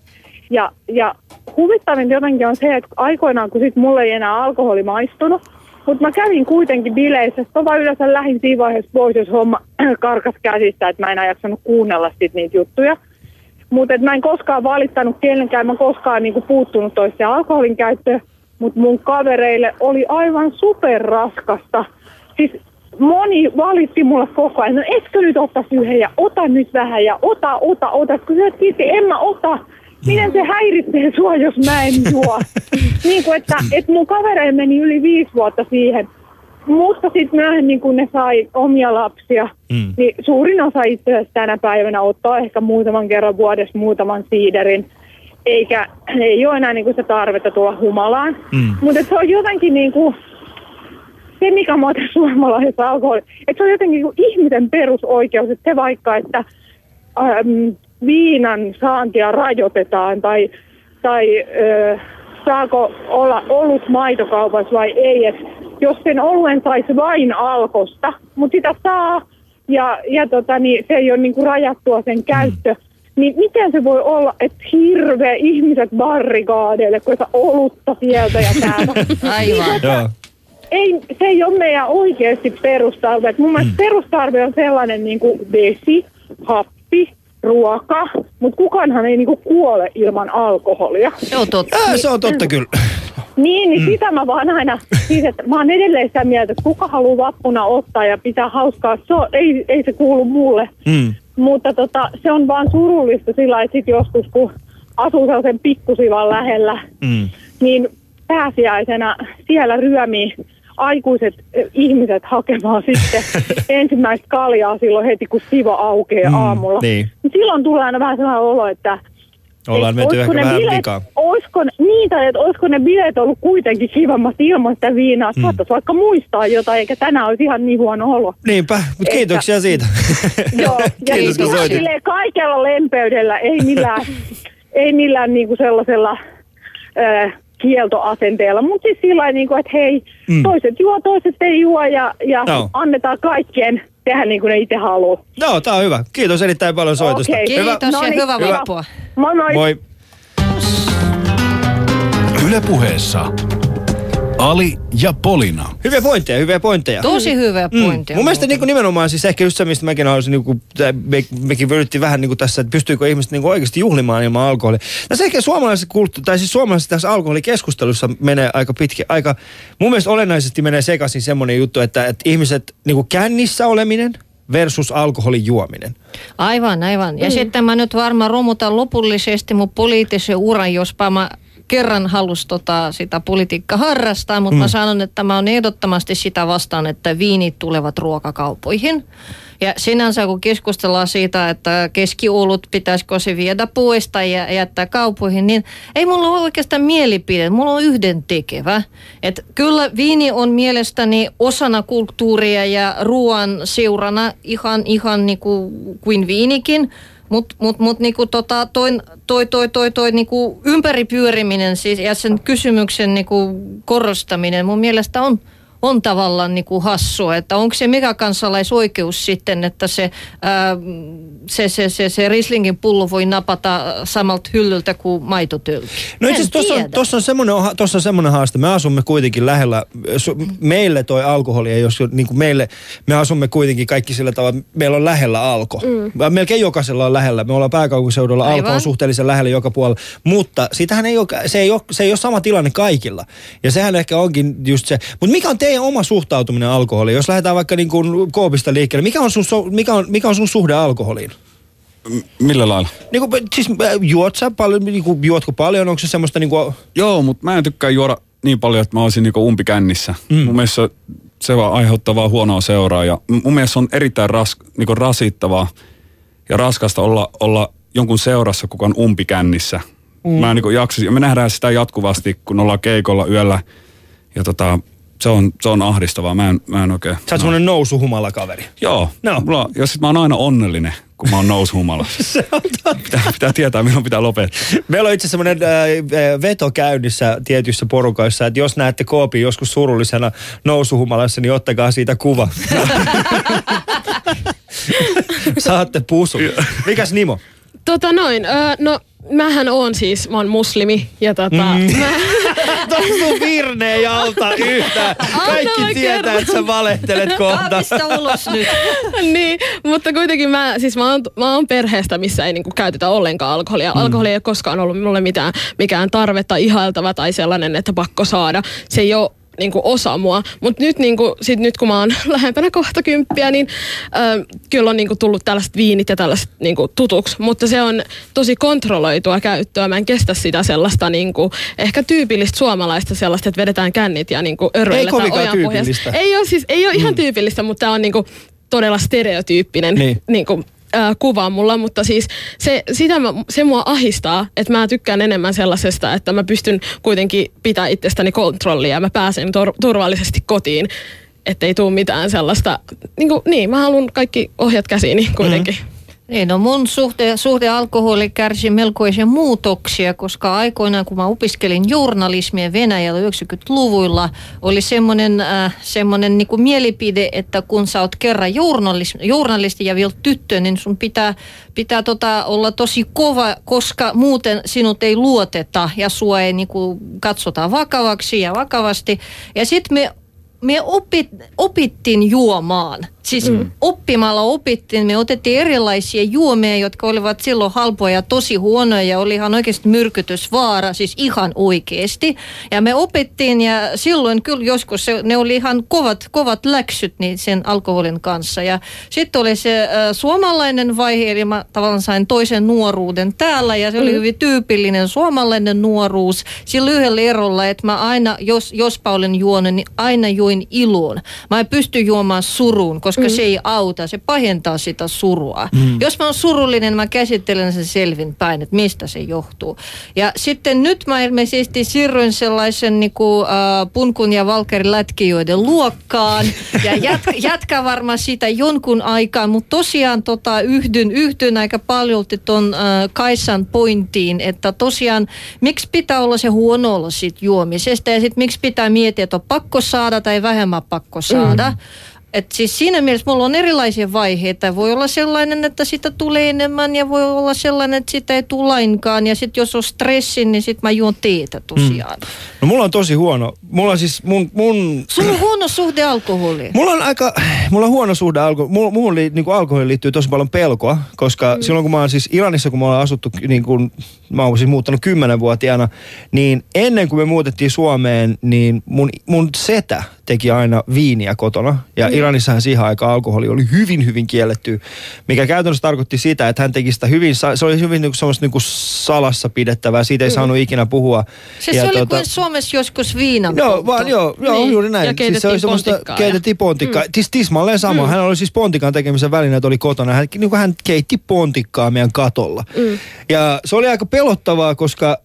Ja, ja huvittavinta jotenkin on se, että aikoinaan, kun sit mulle ei enää alkoholi maistunut, mutta mä kävin kuitenkin bileissä. Mä vaan yleensä lähdin siinä vaiheessa pois, jos homma karkas käsistä, että mä en enää jaksanut kuunnella sit niitä juttuja. Mutta mä en koskaan valittanut kenenkään, mä koskaan niinku puuttunut toisten alkoholin käyttöön. Mutta mun kavereille oli aivan superraskasta. Siis moni valitti mulle koko ajan, no etkö nyt ottaisi yhden ja ota nyt vähän ja ota, ota, ota. Kun sä kiitti, en mä ota. Miten se häiritsee sua, jos mä en juo? niin kuin, että, että mun kavereille meni yli viisi vuotta siihen. Mutta sitten myöhemmin, kun ne sai omia lapsia, Mm. niin suurin osa itse asiassa tänä päivänä ottaa ehkä muutaman kerran vuodessa muutaman siiderin. Eikä ei ole enää niinku sitä tarvetta tulla humalaan. Mm. Mutta se on jotenkin niinku, se mikä mua tässä suomalaisessa alkoholi, että se on jotenkin niinku ihmisen perusoikeus, että se vaikka, että äm, viinan saantia rajoitetaan tai, tai ö, saako olla ollut maitokaupassa vai ei. Et jos sen oluen saisi vain alkosta, mutta sitä saa ja, ja tota, niin, se ei ole niinku rajattua sen käyttö, niin miten se voi olla, että hirveä ihmiset barrikaadeille, kun saa olutta sieltä ja täältä. Aivan. Joo. ei, se ei ole meidän oikeasti perustarve. Et mun mielestä perustarve on sellainen niin kuin vesi, happi, ruoka, mutta kukaanhan ei niinku kuole ilman alkoholia. Se on totta. Ää, se on totta kyllä. Niin, niin mm. sitä mä vaan aina, siis että mä oon edelleen sitä mieltä, että kuka haluaa vappuna ottaa ja pitää hauskaa, se on, ei, ei se kuulu mulle. Mm. Mutta tota, se on vaan surullista sillä että sit joskus kun asuu sellaisen pikkusivan lähellä, Mm. niin pääsiäisenä siellä ryömii aikuiset eh, ihmiset hakemaan sitten ensimmäistä kaljaa silloin heti, kun siva aukeaa Mm, aamulla. niin. Silloin tulee aina vähän sellainen olo, että Ollaan et menty ehkä vähän bileet, vikaan. Olisiko, niin, tai että olisiko ne bileet ollut kuitenkin kivammat ilman sitä viinaa. Mm. Saattaisi vaikka muistaa jotain, eikä tänään olisi ihan niin huono olo. Niinpä, mutta Että- kiitoksia siitä. Joo, ja Kiitos, kun ihan soitit. silleen kaikella lempeydellä, ei millään, ei millään niinku sellaisella äh, kieltoasenteella, mutta siis sillä niinku, että hei, Mm. toiset juo, toiset ei juo ja, ja Joo. annetaan kaikkien tehdä niin kuin ne itse haluaa. No, tää on hyvä. Kiitos erittäin paljon soitosta. Okei. Hyvä. Kiitos No ja niin, hyvää hyvä. vappua. Moi moi! Moi. Yle puheessa Ali ja Polina. Hyviä pointteja, hyviä pointteja. Tosi hyvä pointti. Mm. Mun mielestä niin kuin nimenomaan siis ehkä just se, mistä mäkin haluaisin, niin kuin, me, mekin yritettiin vähän niin kuin tässä, että pystyykö ihmiset niin kuin oikeasti juhlimaan ilman alkoholia. Tässä ehkä suomalaisessa kulttu- tai siis suomalaisessa tässä alkoholikeskustelussa menee aika pitkä, aika, mun mielestä olennaisesti menee sekaisin semmoinen juttu, että, että ihmiset niin kuin kännissä oleminen versus alkoholin juominen. Aivan, aivan. Ja mm. sitten mä nyt varmaan romutan lopullisesti mun poliittisen uran, jospa mä kerran halus tota, sitä politiikkaa harrastaa, mutta mm. mä sanon, että mä oon ehdottomasti sitä vastaan, että viinit tulevat ruokakaupoihin. Ja sinänsä kun keskustellaan siitä, että keskiulut pitäisikö se viedä pois tai jä- jättää kaupoihin, niin ei mulla ole oikeastaan mielipide, mulla on yhden tekevä. Et kyllä viini on mielestäni osana kulttuuria ja ruoan seurana ihan, ihan niinku kuin viinikin. Mutta mut, mut niinku tota, toi, toi, toi, toi, toi niinku ympäripyöriminen siis, ja sen kysymyksen niinku korostaminen mun mielestä on, on tavallaan niinku hassua, että onko se mikä kansalaisoikeus sitten, että se, ää, se, se, se, se Rislingin pullo voi napata samalta hyllyltä kuin maitotölki. No itse tuossa on, tossa on, semmoinen, tossa on semmoinen haaste. Me asumme kuitenkin lähellä, su, meille toi alkoholi ei jos niin kuin meille, me asumme kuitenkin kaikki sillä tavalla, että meillä on lähellä alko. Mm. Melkein jokaisella on lähellä. Me ollaan pääkaupunkiseudulla, Aivan. alko on suhteellisen lähellä joka puolella. Mutta sitähän ei ole, se ei ole, se ei ole sama tilanne kaikilla. Ja sehän ehkä onkin just se. Mutta mikä on teidän oma suhtautuminen alkoholiin? Jos lähdetään vaikka niin kuin koopista liikkeelle, mikä on sun, so- mikä on, mikä on sun suhde alkoholiin? M- millä lailla? Niin kuin, siis äh, juot sä paljon, niin kuin, juotko paljon, onko se semmoista niin kuin, Joo, mutta mä en tykkää juoda niin paljon, että mä olisin niinku umpikännissä. Mm. Mun mielestä se, vaan aiheuttaa vaan huonoa seuraa. Ja mun mielestä on erittäin ras, niinku rasittavaa ja raskasta olla, olla jonkun seurassa, kuka on umpikännissä. Mm. Mä en jaksisi. Ja me nähdään sitä jatkuvasti, kun ollaan keikolla yöllä. Ja tota, se on, se on ahdistavaa. Mä en, mä en oikein... sä oot semmoinen nousuhumala kaveri. Joo. No. Mulla, on- ja sit mä oon aina onnellinen, kun mä oon nousuhumalassa. Se on totta. pitää, pitää tietää, milloin pitää lopettaa. Meillä on itse semmoinen äh, veto käynnissä tietyissä porukoissa, että jos näette Koopin joskus surullisena nousuhumalassa, niin ottakaa siitä kuva. Saatte pusu. Mikäs Nimo? Tota noin, öö, no mähän oon siis, mä oon muslimi ja tota, mm. mä, Tuo virneen jalta yhtään. Kaikki mä tietää, kerron. että sä valehtelet kohta. Kaapista ulos nyt. niin, mutta kuitenkin mä, siis mä oon, mä oon perheestä, missä ei niinku käytetä ollenkaan alkoholia. Mm. Alkoholi ei ole koskaan ollut mulle mitään, mikään tarvetta ihailtava tai sellainen, että pakko saada. Se ei ole niinku osa mua. Mutta nyt, niinku, sit nyt kun mä oon lähempänä kohta kymppiä, niin ö, kyllä on niinku tullut tällaiset viinit ja tällaiset niinku tutuksi. Mutta se on tosi kontrolloitua käyttöä. Mä en kestä sitä sellaista niinku, ehkä tyypillistä suomalaista sellaista, että vedetään kännit ja niinku öröilletään kovinkaan ojan pohjassa. tyypillistä. Ei ole, siis, ei ole ihan tyypillistä, mutta tämä on niinku todella stereotyyppinen Niin. niinku, ää, kuva mulla, mutta siis se, sitä mä, se mua ahistaa, että mä tykkään enemmän sellaisesta, että mä pystyn kuitenkin pitää itsestäni kontrollia ja mä pääsen tor- turvallisesti kotiin, ettei tule mitään sellaista, niin, kuin, niin mä haluan kaikki ohjat käsiini kuitenkin. Mm. Niin, no mun suhde, suhde alkoholi kärsi melkoisia muutoksia, koska aikoinaan kun mä opiskelin journalismia Venäjällä 90-luvuilla, oli semmoinen, äh, semmoinen niin mielipide, että kun sä oot kerran journalisti, journalisti ja vielä tyttö, niin sun pitää, pitää tota olla tosi kova, koska muuten sinut ei luoteta ja sua ei niin kuin, katsota vakavaksi ja vakavasti. Ja sitten me me opit, opittiin juomaan. Siis mm. oppimalla opittiin, me otettiin erilaisia juomia, jotka olivat silloin halpoja ja tosi huonoja ja oli ihan oikeasti myrkytysvaara, siis ihan oikeasti. Ja me opittiin ja silloin kyllä joskus se, ne oli ihan kovat, kovat läksyt niin sen alkoholin kanssa. Ja sitten oli se äh, suomalainen vaihe, eli mä tavallaan sain toisen nuoruuden täällä ja se oli hyvin tyypillinen suomalainen nuoruus. Sillä yhdellä erolla, että mä aina, jos, jospa olen juonut, niin aina juin iluun. Mä en pysty juomaan suruun, koska mm. se ei auta, se pahentaa sitä surua. Mm. Jos mä oon surullinen, mä käsittelen sen selvin päin, että mistä se johtuu. Ja sitten nyt mä ilmeisesti siirryin sellaisen niin kuin, äh, punkun ja valkerin lätkijoiden luokkaan ja jatka, jatka varmaan sitä jonkun aikaa, mutta tosiaan tota, yhdyn, yhdyn aika paljon ton äh, Kaisan pointtiin, että tosiaan miksi pitää olla se huono olla siitä juomisesta ja sitten miksi pitää miettiä, että on pakko saada tai vähemmän pakko saada. Mm. Et siis siinä mielessä mulla on erilaisia vaiheita. Voi olla sellainen, että sitä tulee enemmän ja voi olla sellainen, että sitä ei tule lainkaan. Ja sitten jos on stressi, niin sitten mä juon teetä tosiaan. Mm. No mulla on tosi huono. Mulla on siis mun... mun... Sulla on huono suhde alkoholiin. Mulla on aika... Mulla on huono suhde alkoholiin. Mulla, mulla li, niin alkoholiin liittyy tosi paljon pelkoa, koska mm. silloin kun mä oon siis Iranissa, kun mä oon asuttu, niin kun, mä oon siis muuttanut kymmenenvuotiaana, niin ennen kuin me muutettiin Suomeen, niin mun, mun setä teki aina viiniä kotona. Ja mm. Iranissahan siihen aikaan alkoholi oli hyvin, hyvin kielletty, mikä käytännössä tarkoitti sitä, että hän teki sitä hyvin, se oli hyvin niin semmoista niin kuin salassa pidettävää, siitä ei mm. saanut ikinä puhua. Se, ja se tuota, oli kuin Suomessa joskus viinan Joo, vaan, joo, joo niin. juuri näin. Ja siis se oli semmoista, keitettiin pontikkaa. Mm. Tis, tismalleen sama. Mm. Hän oli siis pontikan tekemisen välineet oli kotona. Hän, niin hän keitti pontikkaa meidän katolla. Mm. Ja se oli aika pelottavaa, koska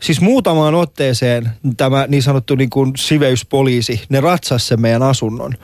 siis muutamaan otteeseen tämä niin sanottu niin kuin siveyspoliisi, ne ratsas sen meidän asunnon.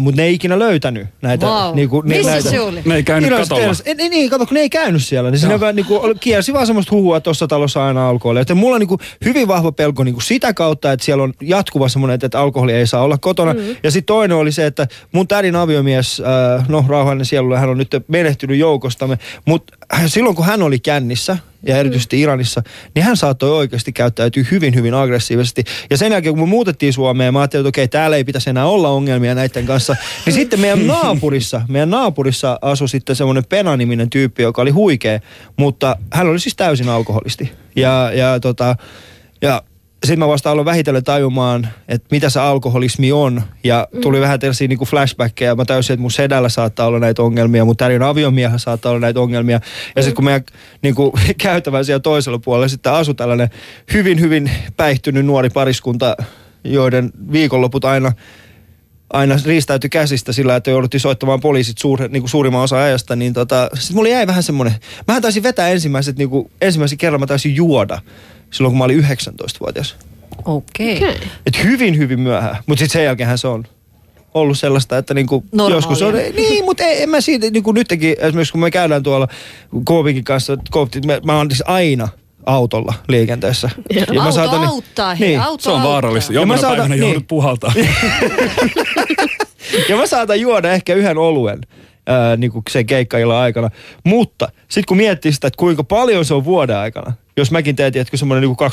Mutta ne ei ikinä löytänyt näitä. Wow. Niin kuin, Missä näitä, se oli? Ne ei käynyt katolla. Niin, niin, kato, kun ne ei käynyt siellä. Niin sinne niin kuin, kiersi vaan semmoista huhua, että tuossa talossa aina alkoholia. Että mulla on niin kuin, hyvin vahva pelko niin kuin sitä kautta, että siellä on jatkuva semmoinen, että alkoholi ei saa olla kotona. Mm. Ja sitten toinen oli se, että mun tädin aviomies, äh, no rauhallinen sielu, hän on nyt menehtynyt joukostamme. Mutta silloin kun hän oli kännissä, ja erityisesti Iranissa, niin hän saattoi oikeasti käyttäytyä hyvin, hyvin aggressiivisesti. Ja sen jälkeen, kun me muutettiin Suomeen, mä ajattelin, että okei, täällä ei pitäisi enää olla ongelmia näiden kanssa. Niin sitten meidän naapurissa, meidän naapurissa asui sitten semmoinen Pena-niminen tyyppi, joka oli huikea, mutta hän oli siis täysin alkoholisti. Ja, ja tota, ja sitten mä vasta aloin vähitellen tajumaan, että mitä se alkoholismi on. Ja tuli mm. vähän tällaisia niin flashbackkejä. Mä täysin, että mun sedällä saattaa olla näitä ongelmia, mun tärin aviomiehen saattaa olla näitä ongelmia. Ja mm. sitten kun meidän niin kuin, käytävän siellä toisella puolella sitten asui tällainen hyvin, hyvin päihtynyt nuori pariskunta, joiden viikonloput aina aina riistäytyi käsistä sillä, että jouduttiin soittamaan poliisit suur, niin kuin suurimman osa ajasta, niin tota, sitten mulla jäi vähän semmoinen, mä taisin vetää ensimmäiset, niin kuin, ensimmäisen kerran mä taisin juoda silloin, kun mä olin 19-vuotias. Okei. Okay. Okay. Et hyvin, hyvin myöhään. Mutta sitten sen jälkeen se on ollut sellaista, että niinku joskus on, niin, mutta ei, en mä siitä, niinku nytkin, esimerkiksi kun me käydään tuolla Koopikin kanssa, Koopit, mä, mä oon siis aina autolla liikenteessä. Ja, ja auto saatan, auttaa, hei, niin, auto Se on vaarallista. Jommana ja päivänä niin. joudut puhaltaa. ja mä saatan juoda ehkä yhden oluen ää, niin kuin sen keikkailla aikana. Mutta sitten kun miettii sitä, että kuinka paljon se on vuoden aikana, jos mäkin teen, että semmoinen niin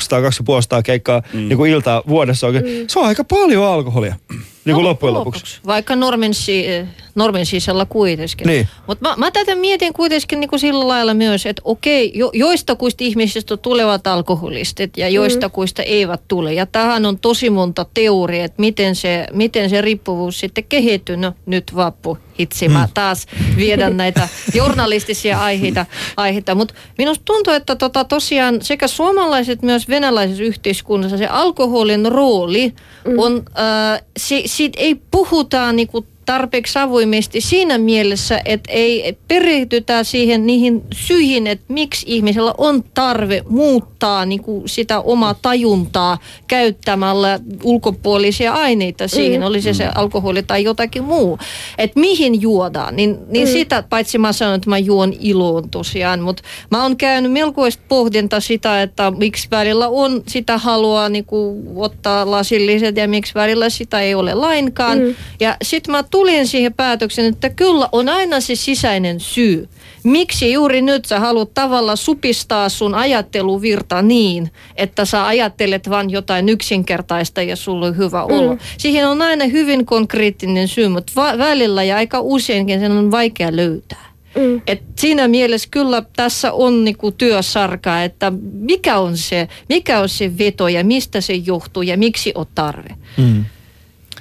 200-250 keikkaa mm. niin kuin iltaa vuodessa, mm. se on aika paljon alkoholia niin kuin no, loppujen lopuksi. lopuksi. Vaikka normin, si- normin sisällä kuitenkin. Niin. Mutta mä, mä tätä mietin kuitenkin niin kuin sillä lailla myös, että okei, jo, joista kuista ihmisistä tulevat alkoholistit ja joista mm. kuista eivät tule. Ja tähän on tosi monta teoriaa, että miten se, miten se riippuvuus sitten kehittyy. No nyt vappu, hitsi, mä mm. taas viedän näitä journalistisia aiheita. aiheita. Mutta minusta tuntuu, että tota, tosiaan sekä suomalaiset myös venäläisessä yhteiskunnassa se alkoholin rooli mm. on, äh, se, siitä ei puhuta niinku tarpeeksi avoimesti siinä mielessä, että ei perehdytä siihen niihin syihin, että miksi ihmisellä on tarve muuttaa niin kuin sitä omaa tajuntaa käyttämällä ulkopuolisia aineita siihen, mm. oli se se mm. alkoholi tai jotakin muu. Että mihin juodaan, niin, niin mm. sitä, paitsi mä sanon, että mä juon iloon tosiaan, mutta mä oon käynyt melkoista pohdinta sitä, että miksi välillä on sitä halua niin kuin ottaa lasilliset ja miksi välillä sitä ei ole lainkaan. Mm. Ja sitten mä tulin siihen päätöksen, että kyllä on aina se sisäinen syy. Miksi juuri nyt sä haluat tavalla supistaa sun ajatteluvirta niin, että sä ajattelet vain jotain yksinkertaista ja sulla on hyvä olo. Mm. Siihen on aina hyvin konkreettinen syy, mutta va- välillä ja aika useinkin sen on vaikea löytää. Mm. Et siinä mielessä kyllä tässä on niinku työsarkaa, että mikä on, se, mikä on se veto ja mistä se johtuu ja miksi on tarve. Mm.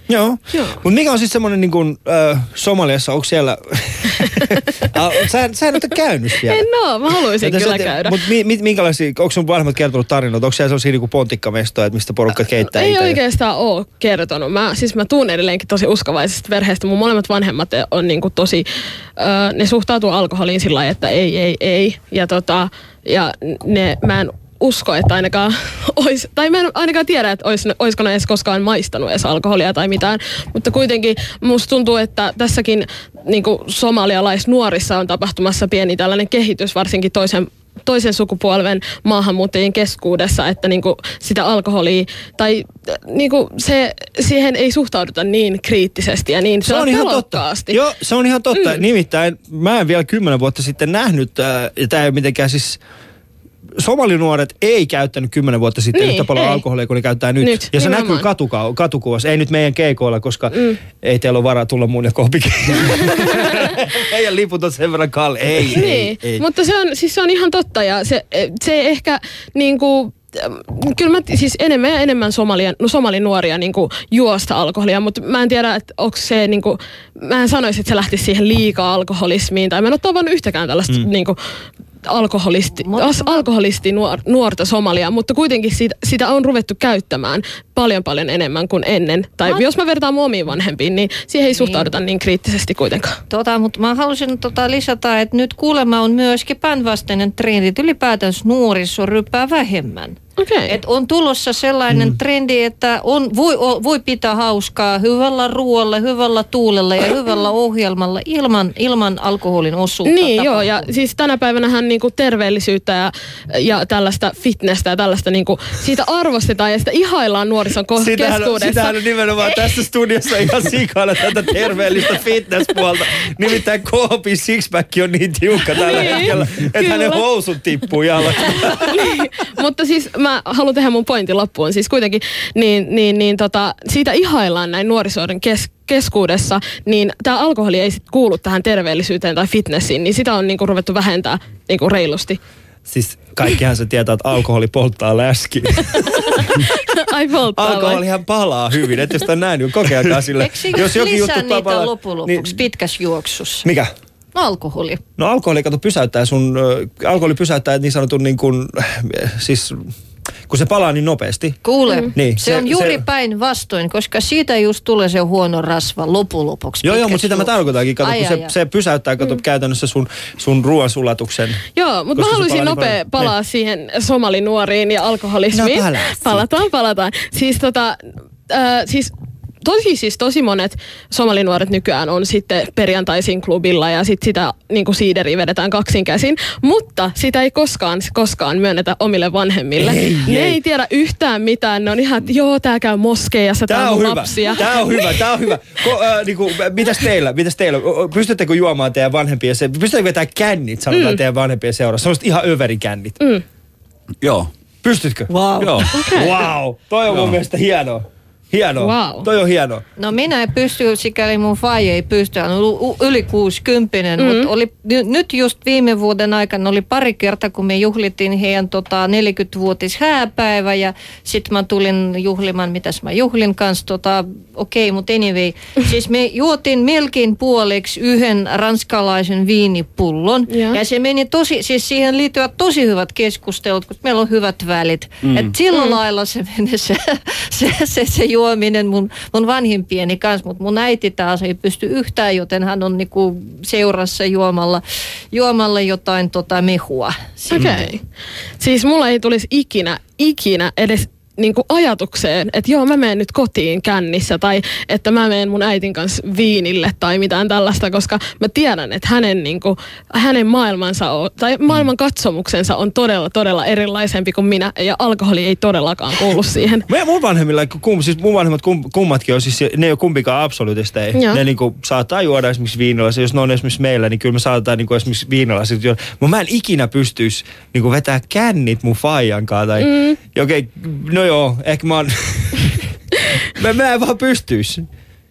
Joo. Joo. Mutta mikä on siis semmoinen niin kuin, äh, Somaliassa, onko siellä... sä, sä en ole käynyt siellä. En oo, mä haluaisin kyllä käydä. Mutta mi, mi, minkälaisia, onko sun vanhemmat kertonut tarinoita? Onko siellä sellaisia niin pontikkamestoja, että mistä porukka keittää Ei itse? oikeastaan ole kertonut. Mä, siis mä tuun edelleenkin tosi uskovaisesta perheestä. Mun molemmat vanhemmat on niinku tosi, ö, ne suhtautuu alkoholiin sillä lailla, että ei, ei, ei. Ja, tota, ja ne, mä en usko, että ainakaan ois, tai mä en ainakaan tiedä, että ois, oisko ne edes koskaan maistanut edes alkoholia tai mitään. Mutta kuitenkin musta tuntuu, että tässäkin niin somalialaisnuorissa on tapahtumassa pieni tällainen kehitys, varsinkin toisen toisen sukupolven maahanmuuttajien keskuudessa, että niinku sitä alkoholia tai niinku se, siihen ei suhtauduta niin kriittisesti ja niin Se on ihan totta. Joo, se on ihan totta. Mm. Nimittäin mä en vielä kymmenen vuotta sitten nähnyt, äh, ja tämä ei ole mitenkään siis somalinuoret ei käyttänyt kymmenen vuotta sitten Niin, yhtä paljon ei. alkoholia kuin ne käyttää nyt. Nyt, ja se nimenomaan. näkyy katuka- katukuvassa. Ei nyt meidän keikoilla, koska mm. ei teillä ole varaa tulla mun ja. Meidän liput on sen verran kalli. Ei, niin, ei, ei. mutta se on, siis se on ihan totta ja se, se ehkä niinku, ähm, Kyllä mä siis enemmän ja enemmän somalia, no somalinuoria niinku juosta alkoholia, mutta mä en tiedä, että onko se niinku, mä en sanoisi, että se lähtisi siihen liikaa alkoholismiin, tai mä en ole tavannut yhtäkään tällaista mm. niinku, alkoholisti, as, alkoholisti nuor, nuorta Somalia, mutta kuitenkin sitä, sitä on ruvettu käyttämään paljon paljon enemmän kuin ennen. Tai Mä- jos mä vertaan mun omiin vanhempiin, niin siihen ei suhtauduta niin kriittisesti kuitenkaan. Tota, mutta mä halusin tota lisätä, että nyt kuulemma on myöskin päinvastainen trendi, että ylipäätänsä nuoriso ryppää vähemmän. Okei. Et on tulossa sellainen mm. trendi, että on, voi, o, voi pitää hauskaa hyvällä ruoalla, hyvällä tuulella ja hyvällä ohjelmalla ilman, ilman alkoholin osuutta. Niin joo, ja tapahtuu. siis tänä päivänähän niinku terveellisyyttä ja, ja tällaista fitnessä ja tällaista niinku, siitä arvostetaan ja sitä ihaillaan nuorison ko- Sitähän, on- keskuudessa. sitähän on nimenomaan tässä studiossa ihan sikana tätä terveellistä fitnesspuolta. Nimittäin Koopin sixpack on niin tiukka tällä Niin, hetkellä, että hänen housut tippuu jalasta. niin, mutta siis mä haluan tehdä mun pointin loppuun. Siis kuitenkin niin, niin, niin tota, siitä ihaillaan näin nuorisoiden kes, keskuudessa, niin tämä alkoholi ei sit kuulu tähän terveellisyyteen tai fitnessiin, niin sitä on niinku ruvettu vähentää niinku reilusti. Siis kaikkihan se tietää, että alkoholi polttaa läski. Ai polttaa vai? Alkoholihan palaa hyvin, ettei sitä näin, niin kokeilkaa sille. Eikö se lisää niitä palaa- loppujen lopuksi niin, pitkässä juoksussa? Mikä? No, alkoholi. No alkoholi kato pysäyttää sun, alkoholi pysäyttää niin sanotun niin kuin, siis kun se palaa niin nopeasti. Kuule, mm. Niin, se, se- on juuri se- päinvastoin, koska siitä just tulee se huono rasva lopuksi. Joo, joo, mutta sitä mä tarkoitankin, kato, Ai, kun ai, se, ai. se pysäyttää kato, käytännössä sun, sun ruoansulatuksen. Joo, mutta mä haluaisin palaa niin nopea paljon. palaa siihen somalinuoriin ja alkoholismiin. No palataan, palataan. Siis tota, äh, siis tosi siis tosi monet somalinuoret nykyään on sitten perjantaisin klubilla ja sit sitä niin kuin siideriä vedetään kaksin käsin, mutta sitä ei koskaan, koskaan myönnetä omille vanhemmille. Ei, ne ei. ei. tiedä yhtään mitään, ne on ihan, että joo, tää käy moskeijassa, tää, Tää on on hyvä. lapsia. Tää on hyvä, tää on hyvä. Ko, äh, niinku, mitäs teillä, mitäs teillä? Pystyttekö juomaan teidän vanhempien se, pystyttekö vetämään kännit, sanotaan mm. teidän vanhempien seurassa? Sellaiset ihan överikännit. Mm. Joo. Pystytkö? Wow. Joo. Okei. Wow. Toi on mun Joo. mielestä hienoa. Hienoa. Wow. Toi on hienoa. No minä en pysty, sikäli mun faija ei pysty, hän on yli 60, mm-hmm. mutta oli, ny- nyt just viime vuoden aikana oli pari kertaa, kun me juhlittiin heidän tota, 40-vuotis hääpäivä ja sitten mä tulin juhlimaan, mitäs mä juhlin kanssa, tota, okei, okay, mutta anyway. Siis me juotin melkein puoleksi yhden ranskalaisen viinipullon Ja. ja se meni tosi, siis siihen liittyvät tosi hyvät keskustelut, koska meillä on hyvät välit. Mm. Et sillä mm. lailla se meni se, se, se, se juominen mun, mun vanhimpieni kanssa, mutta mun äiti taas ei pysty yhtään, joten hän on niinku seurassa juomalla, juomalla jotain tota mehua. Okei. Okay. Siis mulla ei tulisi ikinä, ikinä edes niin kuin ajatukseen, että joo mä menen nyt kotiin kännissä tai että mä menen mun äitin kanssa viinille tai mitään tällaista, koska mä tiedän, että hänen, niin kuin, hänen maailmansa on, tai maailman katsomuksensa on todella, todella erilaisempi kuin minä ja alkoholi ei todellakaan kuulu siihen. Me, mun vanhemmilla, kum, siis mun vanhemmat kum, kummatkin on siis, ne ei ole kumpikaan absoluutisteja. Joo. Ne niinku saattaa juoda esimerkiksi viinilla. Jos ne on esimerkiksi meillä, niin kyllä me saatetaan niinku esimerkiksi viinilla sit juoda. Mutta mä en ikinä pystyisi niinku vetää kännit mun faijankaan. Tai, mm. Okei, no joo, ehkä mä oon... mä, mä en vaan pystyisi.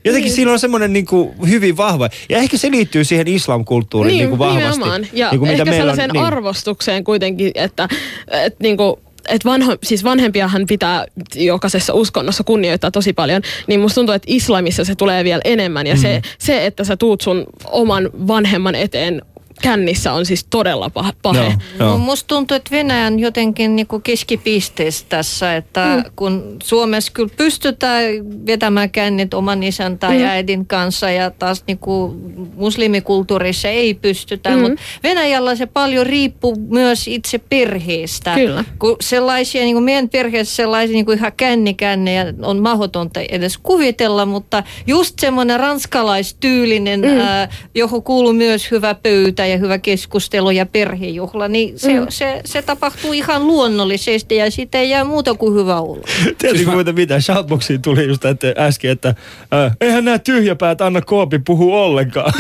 Jotenkin Niin. siinä on semmoinen niinku hyvin vahva. Ja ehkä se liittyy siihen islamkulttuuriin Niin, niinku vahvasti. nimenomaan. Ja niinku, ehkä meillä on- sellaiseen niin. arvostukseen kuitenkin, että, että niinku, et vanho, siis vanhempiahan pitää jokaisessa uskonnossa kunnioittaa tosi paljon, niin musta tuntuu, että islamissa se tulee vielä enemmän. Ja Mm. se, se, että sä tuut sun oman vanhemman eteen kännissä on siis todella pahe. pahe. Joo, joo. Musta tuntuu, että Venäjä on jotenkin niinku keskipisteessä tässä, että mm. kun Suomessa kyllä pystytään vetämään kännit oman isän tai mm. äidin kanssa ja taas niinku muslimikulttuurissa ei pystytä, mm. mutta Venäjällä se paljon riippuu myös itse perheestä. Kyllä. Kun sellaisia, niin kuin meidän perheessä sellaisia niin kuin ihan kännikännejä on mahdotonta edes kuvitella, mutta just semmoinen ranskalaistyylinen, mm. ää, johon kuuluu myös hyvä pöytä ja hyvä keskustelu ja perhejuhla, niin se, mm. se, se tapahtuu ihan luonnollisesti ja siitä ei jää muuta kuin hyvä olo. Tiedätkö siis muuten mitä? Shoutboxiin tuli just että äsken, että äh, eihän nämä tyhjäpäät Anna Koopi puhu ollenkaan.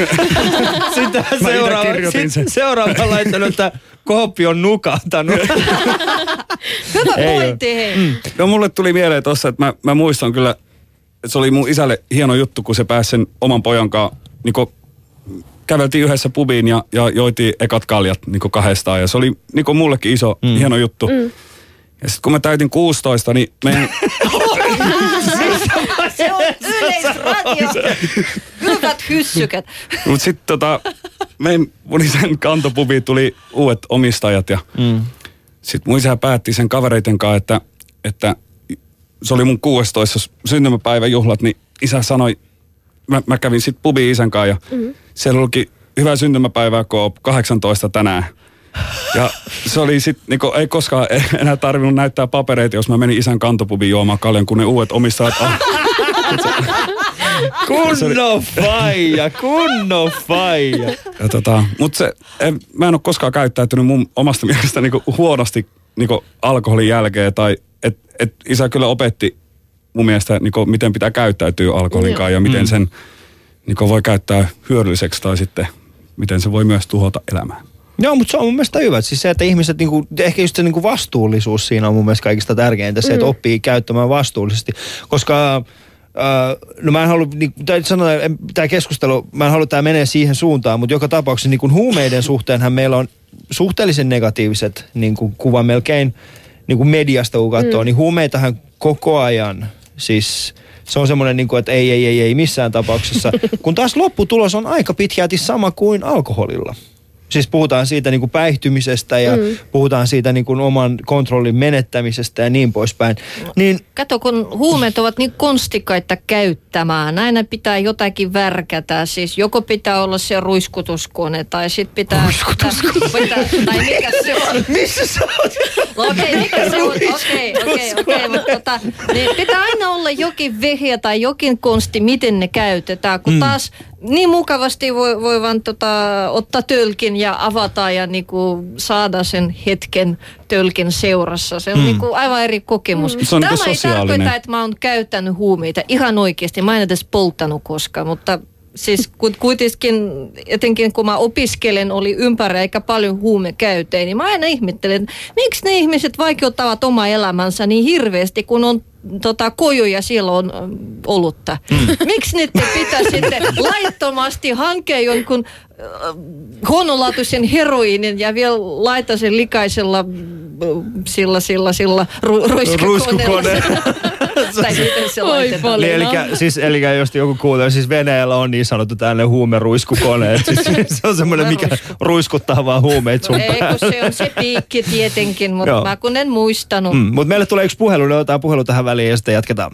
Sitten Mä ite seuraava, sit, sen. seuraava laittanut, että Koopi on nukahtanut. Hyvä Ei pointti, hei. Mm. No mulle tuli mieleen tossa, että mä, mä muistan kyllä, että se oli mun isälle hieno juttu, kun se pääsi sen oman pojan kanssa, niin käveltiin yhdessä pubiin ja, ja joitiin ekat kaljat niin kahdestaan. Ja se oli niin mullekin iso, mm. hieno juttu. Mm. Ja sitten kun mä täytin 16, niin meidän, Se on yleisradio. Hyvät hyssykät. mut sitten tota, meidän mun isän kantopubiin tuli uudet omistajat ja mm. sitten mun isä päätti sen kavereiden kanssa, että, että se oli mun 16 syntymäpäiväjuhlat, niin isä sanoi, mä, mä kävin sitten pubiin isän kanssa ja mm. siellä olikin hyvää syntymäpäivää, kun on 18 tänään. Ja se oli sitten, niinku, ei koskaan enää tarvinnut näyttää papereita, jos mä menin isän kantopubiin juomaan kaljan, kun ne uudet omistajat on. kunnon faija, kunnon faija. Ja tota, mutta se, en, mä en ole koskaan käyttäytynyt mun omasta mielestä niinku huonosti niinku alkoholin jälkeen. Tai et, et isä kyllä opetti mun mielestä, niinku, miten pitää käyttäytyä alkoholin kanssa ja miten sen niinku, voi käyttää hyödylliseksi tai sitten miten se voi myös tuhota elämää. Joo, mutta se on mun mielestä hyvä. Siis se, että ihmiset, niinku, ehkä just se niinku vastuullisuus siinä on mun mielestä kaikista tärkeintä. Se, että oppii käyttämään vastuullisesti. Koska Öö, no mä en halua, niin, sanoa, tämä keskustelu, mä en halua, tämä menee siihen suuntaan, mutta joka tapauksessa niin kuin huumeiden suhteenhan meillä on suhteellisen negatiiviset niin kuin kuva melkein niin kuin mediasta kun katsoo, mm. niin huumeitahan koko ajan, siis se on semmoinen, niin kuin, että ei, ei, ei, ei missään tapauksessa. Kun taas lopputulos on aika pitkälti sama kuin alkoholilla. Siis puhutaan siitä niin kuin päihtymisestä ja mm. puhutaan siitä niin kuin oman kontrollin menettämisestä ja niin poispäin. Niin Kato, kun huumeet ovat niin konstikkaita käyttämään, aina pitää jotakin värkätä. Siis joko pitää olla se ruiskutuskone tai sitten pitää... Ruiskutuskone? Pitää, tai mikä se on? missä sä oot? No okei, okay, mikä se on? Okei, okei, okei, mutta tota, niin pitää aina olla jokin vehje tai jokin konsti, miten ne käytetään, kun taas niin mukavasti voi, voi vaan tota, ottaa tölkin ja avata ja niinku saada sen hetken tölkin seurassa. Se on mm. niinku aivan eri kokemus. Se on Tämä niinku ei tarkoita, että mä oon käyttänyt huumeita ihan oikeasti. Mä en edes polttanut koskaan, mutta siis ku- kuitenkin, etenkin kun mä opiskelen, oli ympäri eikä paljon huumekäytejä, niin mä aina ihmettelen, että miksi ne ihmiset vaikeuttavat omaa elämänsä niin hirveästi, kun on tota, kojuja siellä on ähm, olutta. Mm. Miksi nyt pitää sitten laittomasti hankkia jonkun äh, huonolaatuisen heroinin ja vielä laita sen likaisella sillä, sillä, sillä ru, ruiskukoneella. Ruiskukone. tai miten se laitetaan. Niin, eli, siis, eli jos joku kuulee, siis Venäjällä on niin sanottu tällainen huumeruiskukone. Siis, se on semmoinen, mikä ruiskuttaa vaan huumeet sun No ei, kun se on se piikki tietenkin, mutta mä kun en muistanut. Mm, mutta meille tulee yksi puhelu, niin otetaan puhelu tähän väliin ja sitten jatketaan.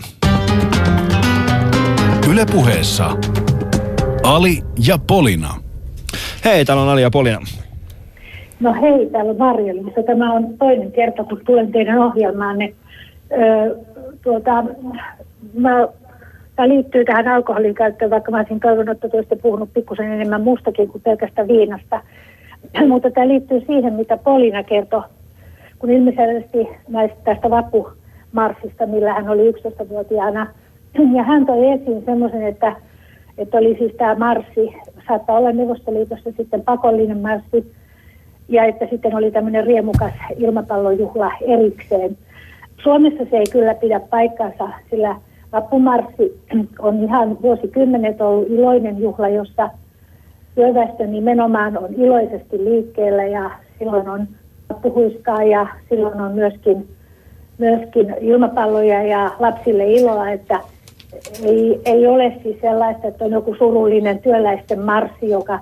Yle puheessa Ali ja Polina. Hei, täällä on Ali ja Polina. No hei, täällä on Marjolissa. Tämä on toinen kerta, kun tulen teidän ohjelmaanne. Tuota, mä, tämä liittyy tähän alkoholin käyttöön, vaikka mä olisin toivonut, että olisitte puhunut pikkusen enemmän mustakin kuin pelkästä viinasta. Mutta tämä liittyy siihen, mitä Polina kertoi, kun ilmeisesti näistä tästä vappumarssista, millä hän oli 11-vuotiaana. Ja hän toi esiin semmoisen, että, että oli siis tämä marssi, saattaa olla Neuvostoliitossa sitten pakollinen marssi, ja että sitten oli tämmöinen riemukas ilmapallojuhla erikseen. Suomessa se ei kyllä pidä paikkansa, sillä vappumarssi on ihan vuosikymmenet ollut iloinen juhla, jossa työväestö nimenomaan on iloisesti liikkeellä ja silloin on puhuistaa ja silloin on myöskin, myöskin ilmapalloja ja lapsille iloa, että ei, ei ole siis sellaista, että on joku surullinen työläisten marssi, joka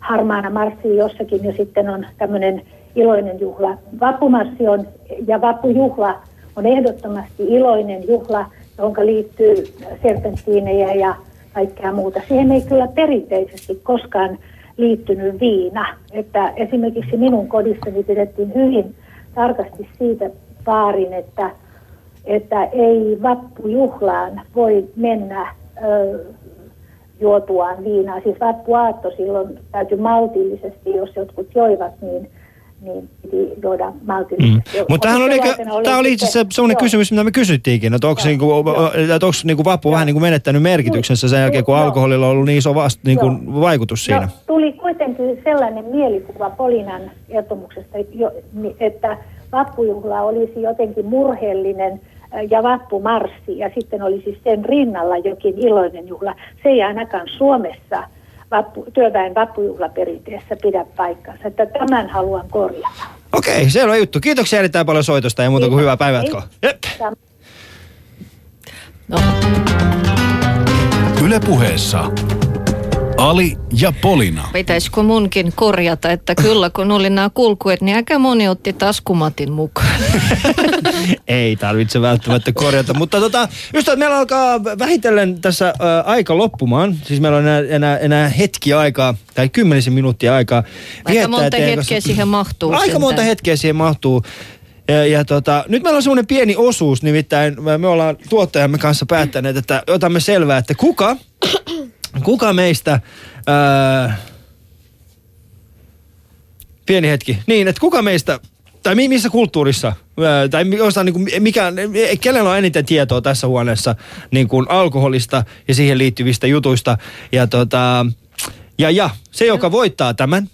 harmaana marssii jossakin ja sitten on tämmöinen iloinen juhla. Vappumarssi on ja vappujuhla on ehdottomasti iloinen juhla, jonka liittyy serpenttiinejä ja kaikkea muuta. Siihen ei kyllä perinteisesti koskaan liittynyt viina. Että esimerkiksi minun kodissani pidettiin hyvin tarkasti siitä vaarin, että, että ei vappujuhlaan voi mennä ö, juotuaan viinaa. Siis vappuaatto silloin täytyy maltillisesti, jos jotkut joivat, niin niin piti juoda maltillisesti. Mm. Mutta tämähän oli, tämä oli itse asiassa sellainen kysymys, mitä me kysyttiinkin, että onko, niinku, onko niinku vappu joo. vähän niinku menettänyt merkityksensä sen jälkeen, kun joo. alkoholilla on ollut niin iso vast, niinku vaikutus siinä? No, tuli kuitenkin sellainen mielikuva Polinan kertomuksesta, että vappujuhla olisi jotenkin murheellinen ja vappumarssi ja sitten olisi siis sen rinnalla jokin iloinen juhla. Se ei ainakaan Suomessa – vappu, työväen vappujuhlaperinteessä pidä paikkansa. Että tämän haluan korjata. Okei, okay, selvä juttu. Kiitoksia erittäin paljon soitosta ja muuta kuin hyvää päivänjatkoa. No. Yle puheessa Ali ja Polina. Pitäisikö munkin korjata, että kyllä kun oli nämä kulkuet, niin aika moni otti taskumatin mukaan. Ei tarvitse välttämättä korjata, mutta tota, ystävät, meillä alkaa vähitellen tässä ä, aika loppumaan. Siis meillä on enää, enää, enää hetki aikaa, tai kymmenisen minuuttia aikaa. Aika monta hetkeä siihen mahtuu. Aika sentään. monta hetkeä siihen mahtuu. Ja, ja tota, nyt meillä on semmoinen pieni osuus, nimittäin me ollaan tuottajamme kanssa päättäneet, että otamme selvää, että kuka Kuka meistä... Ää, pieni hetki. Niin, että kuka meistä tai missä kulttuurissa, tai jostain, niin kuin, mikä, kenellä on eniten tietoa tässä huoneessa niin kuin alkoholista ja siihen liittyvistä jutuista. Ja, tota, ja, ja se, joka voittaa tämän,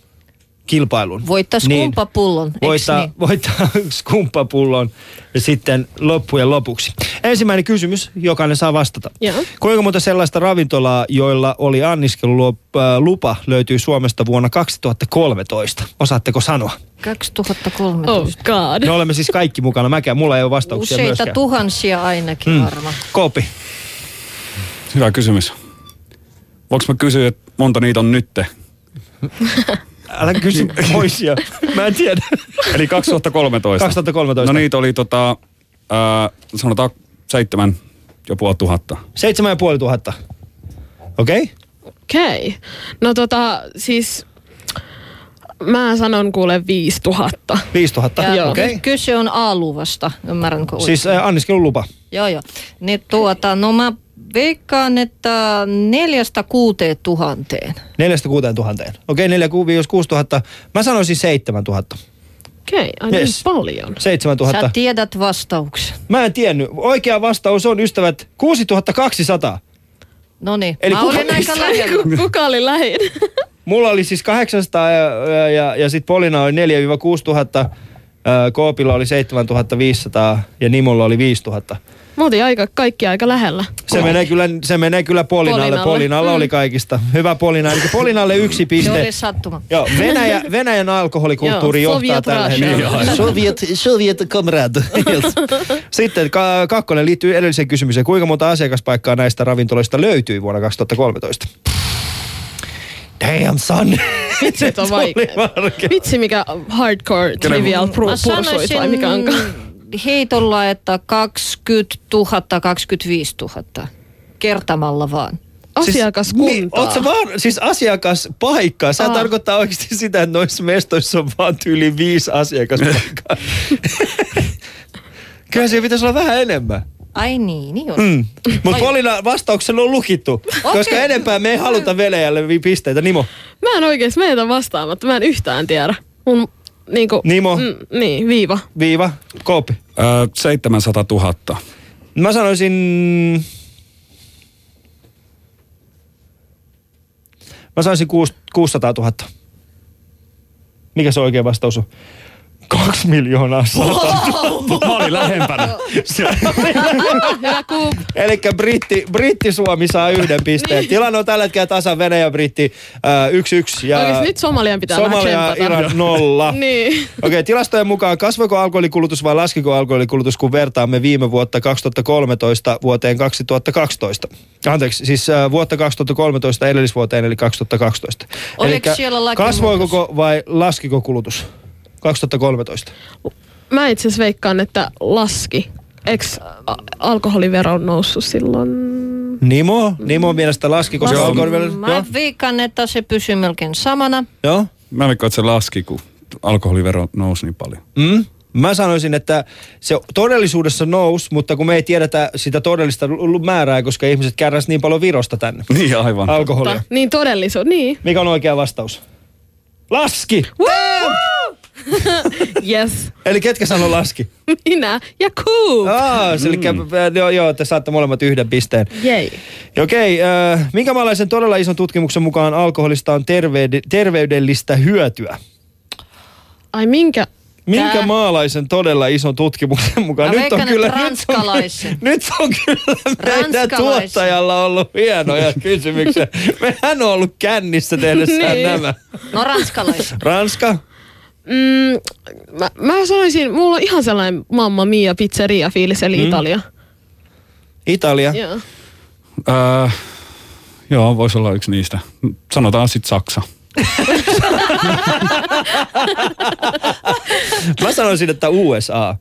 kilpailun. Voittaa skumpapullon, niin, voittaa, niin? voittaa skumpapullon ja sitten loppujen lopuksi. Ensimmäinen kysymys, jokainen saa vastata. Ja. Kuinka monta sellaista ravintolaa, joilla oli anniskelulupa, löytyy Suomesta vuonna 2013? Osaatteko sanoa? 2013. Oh god. Me olemme siis kaikki mukana. Mäkään, mulla ei ole vastauksia Useita myöskään. tuhansia ainakin mm. varmaan. Koopi. Hyvä kysymys. Voinko mä kysyä, että monta niitä on nytte? Älä kysy pois ja mä en tiedä. Eli 2013. 2013. No niitä oli tota, äh, sanotaan seitsemän ja puoli tuhatta. Seitsemän ja puoli tuhatta. Okei. Okay. Okei. Okay. No tota, siis mä sanon kuule 5000. 5000, okei. Okay. Kyse on A-luvasta, ymmärränkö Siis äh, anniskelulupa. Joo, joo. Niin tuota, no mä veikkaan, että neljästä kuuteen tuhanteen. Neljästä kuuteen tuhanteen. Okei, neljä, kuusi, kuusi tuhatta. Mä sanoisin seitsemän tuhatta. Okei, okay, yes. niin paljon. 7000. Sä tiedät vastauksen. Mä en tiennyt. Oikea vastaus on, ystävät, 6200. No niin, Eli mä kuka, olin aika lähellä. Kuka oli lähin? Mulla oli siis 800 ja, ja, ja, ja sitten Polina oli 4-6 tuhatta. Koopilla oli 7500 ja Nimulla oli 5000. Mä oltiin aika, kaikki aika lähellä. Se menee kyllä, se menee kyllä Polinalle. Polinalle. Polinalla mm. oli kaikista. Hyvä Polina. Eli Polinalle yksi piste. Se oli sattuma. Joo, Venäjä, Venäjän alkoholikulttuuri Joo, johtaa tällä hetkellä. Soviet, Soviet komrad. Sitten ka- kakkonen liittyy edelliseen kysymykseen. Kuinka monta asiakaspaikkaa näistä ravintoloista löytyi vuonna 2013? Damn son. Vitsi, on vaikea. Vitsi, mikä hardcore trivial pursuit vai mikä onkaan heitolla, että 20 000, 25 000 kertamalla vaan. Asiakaskuntaa. Siis, niin, vaan, siis asiakaspaikkaa. Se tarkoittaa oikeasti sitä, että noissa mestoissa on vaan yli viisi asiakaspaikkaa. Kyllä siellä pitäisi olla vähän enemmän. Ai niin, niin on. Mm. Mutta Polina vastauksella on lukittu, Okei. koska enempää me ei haluta Venäjälle vi- pisteitä. Nimo. Mä en oikeesti meitä vastaamatta. Mä en yhtään tiedä. Mun niinku... Nimo. Mm, niin, viiva. Viiva. Koopi. Öö, 700 000. Mä sanoisin... Mä sanoisin kuus- 600 000. Mikä se oikea vastaus on? Kaksi miljoonaa sata. Mä olin lähempänä. Eli britti, britti Suomi saa yhden pisteen. Niin. Tilanne on tällä hetkellä tasan Venäjä britti äh, yksi yksi. Ja Oikeesti nyt Somalian pitää Somalia vähän. Iran nolla. Niin. Okei, tilastojen mukaan kasvoiko alkoholikulutus vai laskiko alkoholikulutus, kun vertaamme viime vuotta 2013 vuoteen 2012? Anteeksi, siis äh, vuotta 2013 edellisvuoteen eli 2012. Oliko Elikkä siellä lakimuutos? kasvoiko vai laskiko kulutus 2013? Mä itse asiassa veikkaan, että laski. Eks alkoholivero on noussut silloin? Nimo, Nimo mielestä laski, koska Mä- alkoholivero... Joo, Mä veikkaan, että se pysyy melkein samana. joo. Mä veikkaan, että se laski, kun alkoholivero nousi niin paljon. Mm? Mä sanoisin, että se todellisuudessa nousi, mutta kun me ei tiedetä sitä todellista määrää, koska ihmiset kärräs niin paljon virosta tänne. Niin aivan. Alkoholia. Niin todellisuus, niin. Mikä on oikea vastaus? Laski! Yes. Eli ketkä sanoi laski? Minä ja Coop. Aa, mm. eli joo, joo, te saatte molemmat yhden pisteen. Jei. Okei, äh, minkä maalaisen todella ison tutkimuksen mukaan alkoholista on terveyde, terveydellistä hyötyä? Ai minkä? Minkä Tää- maalaisen todella ison tutkimuksen mukaan? Mä veikkaan, että nyt on, ranskalaisen. nyt on kyllä meidän Ranskalaisen. tuottajalla ollut hienoja kysymyksiä. Mehän on ollut kännissä tehdessään Niin. nämä. No ranskalaisen. Ranska? Mm, mä, mä sanoisin, mulla on ihan sellainen Mamma Mia pizzeria fiilis, eli mm. Italia. Italia? Joo. Öö, joo, voisi olla yksi niistä. Sanotaan sitten Saksa. Mä sanoisin, että USA.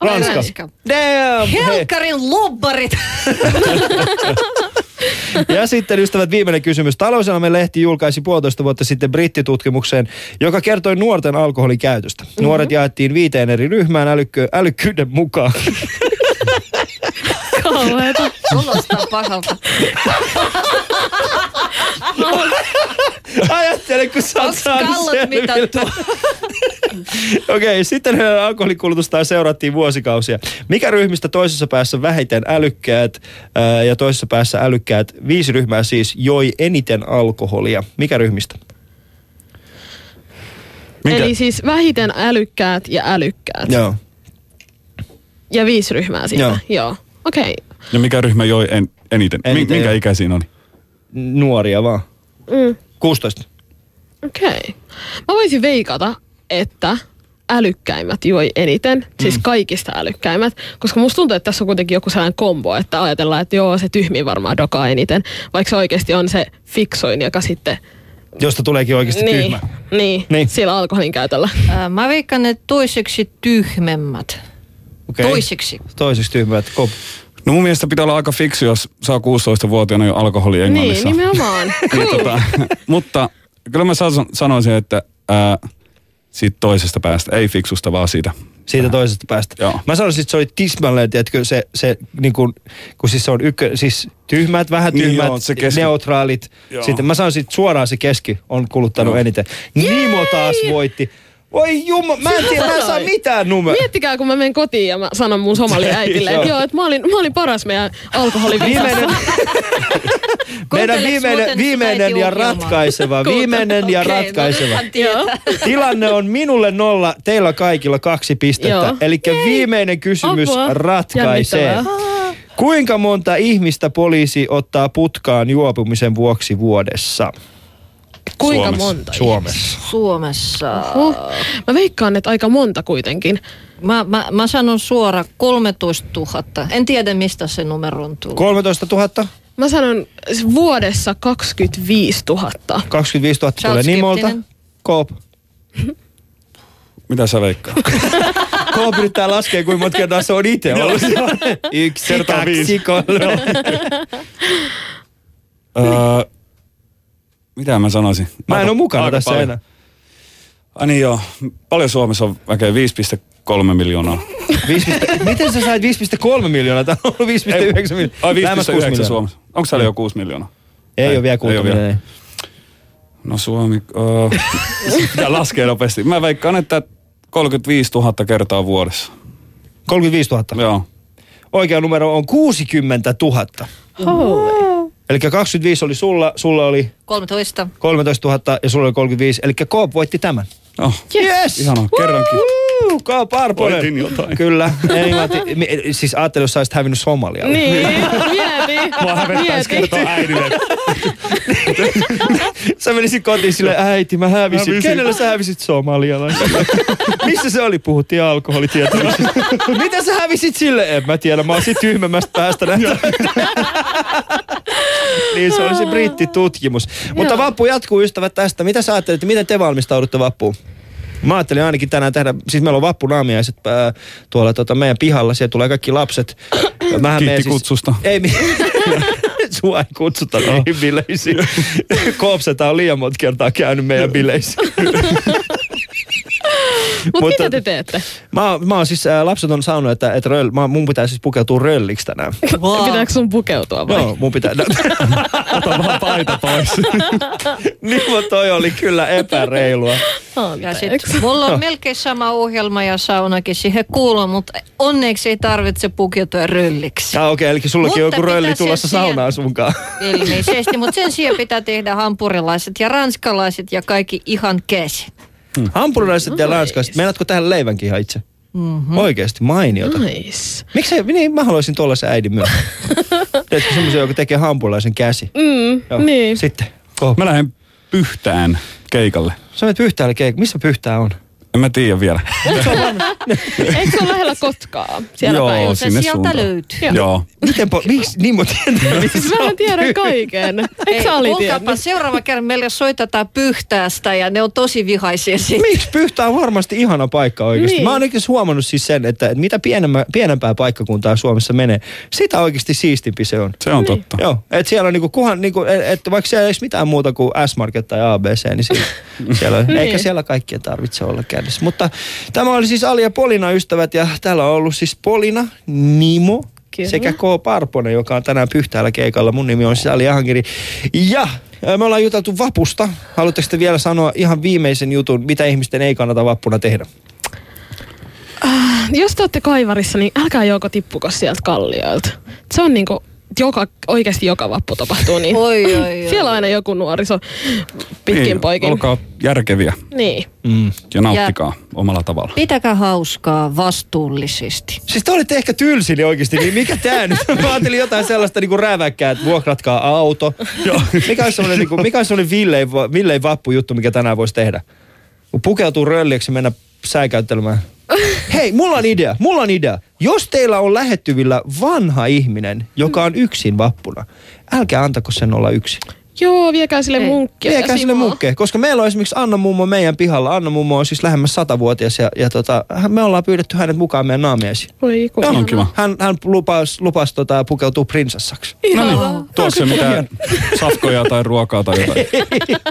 Ranska. Ranska. Damn! Hei. Helkkarin lobbarit. Ja sitten ystävät viimeinen kysymys. Talouselämän lehti julkaisi puolitoista vuotta sitten brittitutkimukseen, joka kertoi nuorten alkoholikäytöstä. Mm-hmm. Nuoret jaettiin viiteen eri ryhmään älykkö, älykkyyden mukaan. Kauheeta. Kuulostaa pahalta. Ajattele, kun sä oot saanut? Okei, sitten heidän alkoholikulutustaan seurattiin vuosikausia. Mikä ryhmistä toisessa päässä vähiten älykkäät ää, ja toisessa päässä älykkäät, viisi ryhmää siis, joi eniten alkoholia? Mikä ryhmistä? Minkä? Eli siis vähiten älykkäät ja älykkäät. Joo. Ja viisi ryhmää siitä. Joo. Joo. Okei. Okay. Ja mikä ryhmä joi en, eniten? Eniten, minkä joo. ikä siinä oli? Nuoria vaan. Mm. 16. Okei. Okay. Mä voisin veikata, että älykkäimmät joi eniten, Mm. siis kaikista älykkäimmät, koska musta tuntuu, että tässä on kuitenkin joku sellainen kombo, että ajatellaan, että joo, se tyhmin varmaan dokaa eniten, vaikka se oikeasti on se fiksoin, joka sitten... Josta tuleekin oikeasti niin, tyhmä. Niin, Niin. niin, sillä alkoholin käytöllä. Ää, Mä veikkaan, että toiseksi tyhmemmät. Okay. Toiseksi. Toiseksi tyhmät. Kop. No mun mielestä pitää olla aika fiksu, jos saa 16-vuotiaana jo alkoholi Englannissa. Niin, nimenomaan. Niin, tota, mutta kyllä mä sa- sanoisin, että ää, siitä toisesta päästä, ei fiksusta, vaan siitä. Siitä toisesta päästä. Joo. Mä sanoisin, että se oli tismalleen, tiedätkö, se, se niin kuin, kun siis se on ykkö, siis tyhmät, vähän Niin tyhmät, joo, se keski- neutraalit. Joo. Sitten mä sanoisin, että suoraan se keski on kuluttanut Joo. eniten. Nimo taas voitti. Voi jumma, mä en tiedä, mä en saa mitään numeroa. Miettikää, kun mä menen kotiin ja mä sanon mun somaliäitille, Joo. että joo, että mä olin, mä olin paras meidän alkoholivisassa. Viimeinen, meidän viimeinen, viimeinen ja ratkaiseva, viimeinen ja no ratkaiseva. Tilanne on minulle nolla, teillä kaikilla kaksi pistettä. Eli viimeinen kysymys ratkaisee. Kuinka monta ihmistä poliisi ottaa putkaan juopumisen vuoksi vuodessa? Kuinka Suomessa. monta? Suomessa. Suomessa. Huh. Mä veikkaan, että aika monta kuitenkin. Mä, mä, mä sanon suora 13 000. En tiedä, mistä se numero on tullut. 13 000? Mä sanon vuodessa 25 000. 25 000 Sä oot tulee Nimolta. Koop. Mitä sä veikkaat? Koop yrittää laskea, kuinka monta kertaa se on itse ollut. Yksi, kaksi, kolme. öö, mitä mä sanoisin? Mä en Aika- ole mukana tässä paljon. enää. Ai niin joo, paljon Suomessa on väkeä 5,2 kolme miljoonaa. 5, miten sä sait 5,3 miljoonaa? Tämä on ollut 5,9 miljoonaa. Ai Lähemmäs 6 5,9 miljoonaa. Suomessa. Onko siellä jo 6 miljoonaa? Ei, Ei, ole vielä ei 6 ole vielä. miljoonaa. No Suomi, uh, pitää laskea nopeasti. Mä veikkaan, että 35 000 kertaa vuodessa. 35 000. Joo. Oikea numero on 60 000. Holy. Eli 25 oli sulla, sulla oli 13. 13 000 ja sulla oli 35. Eli Coop voitti tämän. Oh, Yes! ihanaa, kerrankin. Coop Arponen. Voitin jotain. Kyllä. Englanti, siis ajattelin, jos sä olisit hävinnyt Somalialle. Niin, mieti. Mua hävettäisi kertoa äidille. Sä menisit kotiin sille äiti, mä hävisin. Hävisin. Kenellä sä hävisit Somalialle? Missä se oli? Puhuttiin alkoholitietoisuudesta. Mitä sä hävisit sille? En mä tiedä, mä oon sit tyhmemmästä päästä nähtä. Niin se oli se brittitutkimus. Mutta vappu jatkuu ystävät tästä. Mitä sä ajattelet, miten te valmistaudutte vappuun? Mä ajattelin ainakin tänään tehdä, siis meillä on vappunaamiaiset ää, tuolla tota meidän pihalla, siellä tulee kaikki lapset. Mähän Kiitti siis- kutsusta. Ei, mi- sua ei kutsuta näihin bileisiin. Koopseta on liian monta kertaa käynyt meidän bileissä. Mut Mutta- mitä te teette? Mä, mä oon siis, ää, lapset on sanonut, että, että röl, mä, mun pitää siis pukeutua rölliksi tänään. Wow. Pitääkö sun pukeutua vai? Joo, mun pitää. Ota vaan paita pois. niin, mutta toi oli kyllä epäreilua. Ja sit, mulla on melkein sama ohjelma ja saunakin siihen kuuluu, mutta onneksi ei tarvitse pukeutua rölliksi. Ah, okei, okay, eli sullakin on Mutta joku rölli tulossa sijaan- saunaan sunkaan. Ilmeisesti, mutta sen sijaan pitää tehdä hampurilaiset ja ranskalaiset ja kaikki ihan käsi. Hampurilaiset ja ranskalaiset, meinaatko tähän leivänkin ihan itse? Mm-hmm. Oikeesti, mainiota. Nice. Miksei, niin mä haluaisin tuollaisen äidin myös. Teetkö semmoisen, joka tekee hampurilaisen käsi? Mm, Joo. niin. Sitten, Ko. Mä lähden pyhtään keikalle. Sä menet Pyhtäälle keik- Missä Pyhtää on? En mä tiedä vielä. Eikö se ole lähellä Kotkaa? Siellä Joo, päin. Se sinne sieltä suuntaan. löytyy. Joo. Miten po- miksi niin monta Siis mä tiedän kaiken. Eikö Ei, sä oli tiennyt? seuraava kerran meille soitetaan pyhtäästä ja ne on tosi vihaisia siitä. Miksi Pyhtää on varmasti ihana paikka oikeasti? Niin. Mä oon oikeasti huomannut siis sen, että että mitä pienemmä, pienempää paikkakuntaa Suomessa menee, sitä oikeasti siistimpi se on. Se on totta. Joo, että siellä on niinku, kuhan, niinku, et- että vaikka siellä ei olisi mitään muuta kuin S-Market tai ABC, niin siellä, siellä on, eikä siellä kaikkien tarvitse olla kädessä. Mutta tämä oli siis Ali ja Polina ystävät ja täällä on ollut siis Polina, Nimo Kyllä. sekä K. Parponen, joka on tänään Pyhtäällä keikalla. Mun nimi on siis Ali Ahankiri. Ja me ollaan juteltu vapusta. Haluatteko te vielä sanoa ihan viimeisen jutun, mitä ihmisten ei kannata vappuna tehdä? Jos te olette kaivarissa, niin älkää joko tippuko sieltä kallioilta. Se on niinku, joka, oikeasti joka vappu tapahtuu niin. Oi, oi, oi. Siellä on aina joku nuoriso pitkin Niin, poikin. Olkaa järkeviä Niin. Mm. ja nauttikaa omalla tavalla. Pitäkää hauskaa vastuullisesti. Siis te olitte ehkä tylsi niin oikeasti, niin mikä tää nyt? Mä ajattelin jotain sellaista niinku räväkkää, että vuokratkaa auto. Joo. Mikä olisi semmoinen, niinku, mikä olisi semmoinen villein, villein vappujuttu, mikä tänään voisi tehdä? Pukeutuu rölliksi ja mennä säikäyttelemään. Hei, mulla on idea, mulla on idea. Jos teillä on lähettyvillä vanha ihminen, joka on yksin vappuna, älkää antako sen olla yksin. Joo, viekää sille Ei. munkkia. ja Viekää sille munkkeja, koska meillä on esimerkiksi Anna mummo meidän pihalla. Anna mummo on siis lähemmäs satavuotias ja, ja tota, me ollaan pyydetty hänet mukaan meidän naamiaisiin. Voi kun. On kiva. Hän, hän lupas, lupas tota, pukeutua prinsessaksi. Ihanaa. Tuossa mitään safkoja tai ruokaa tai jotain.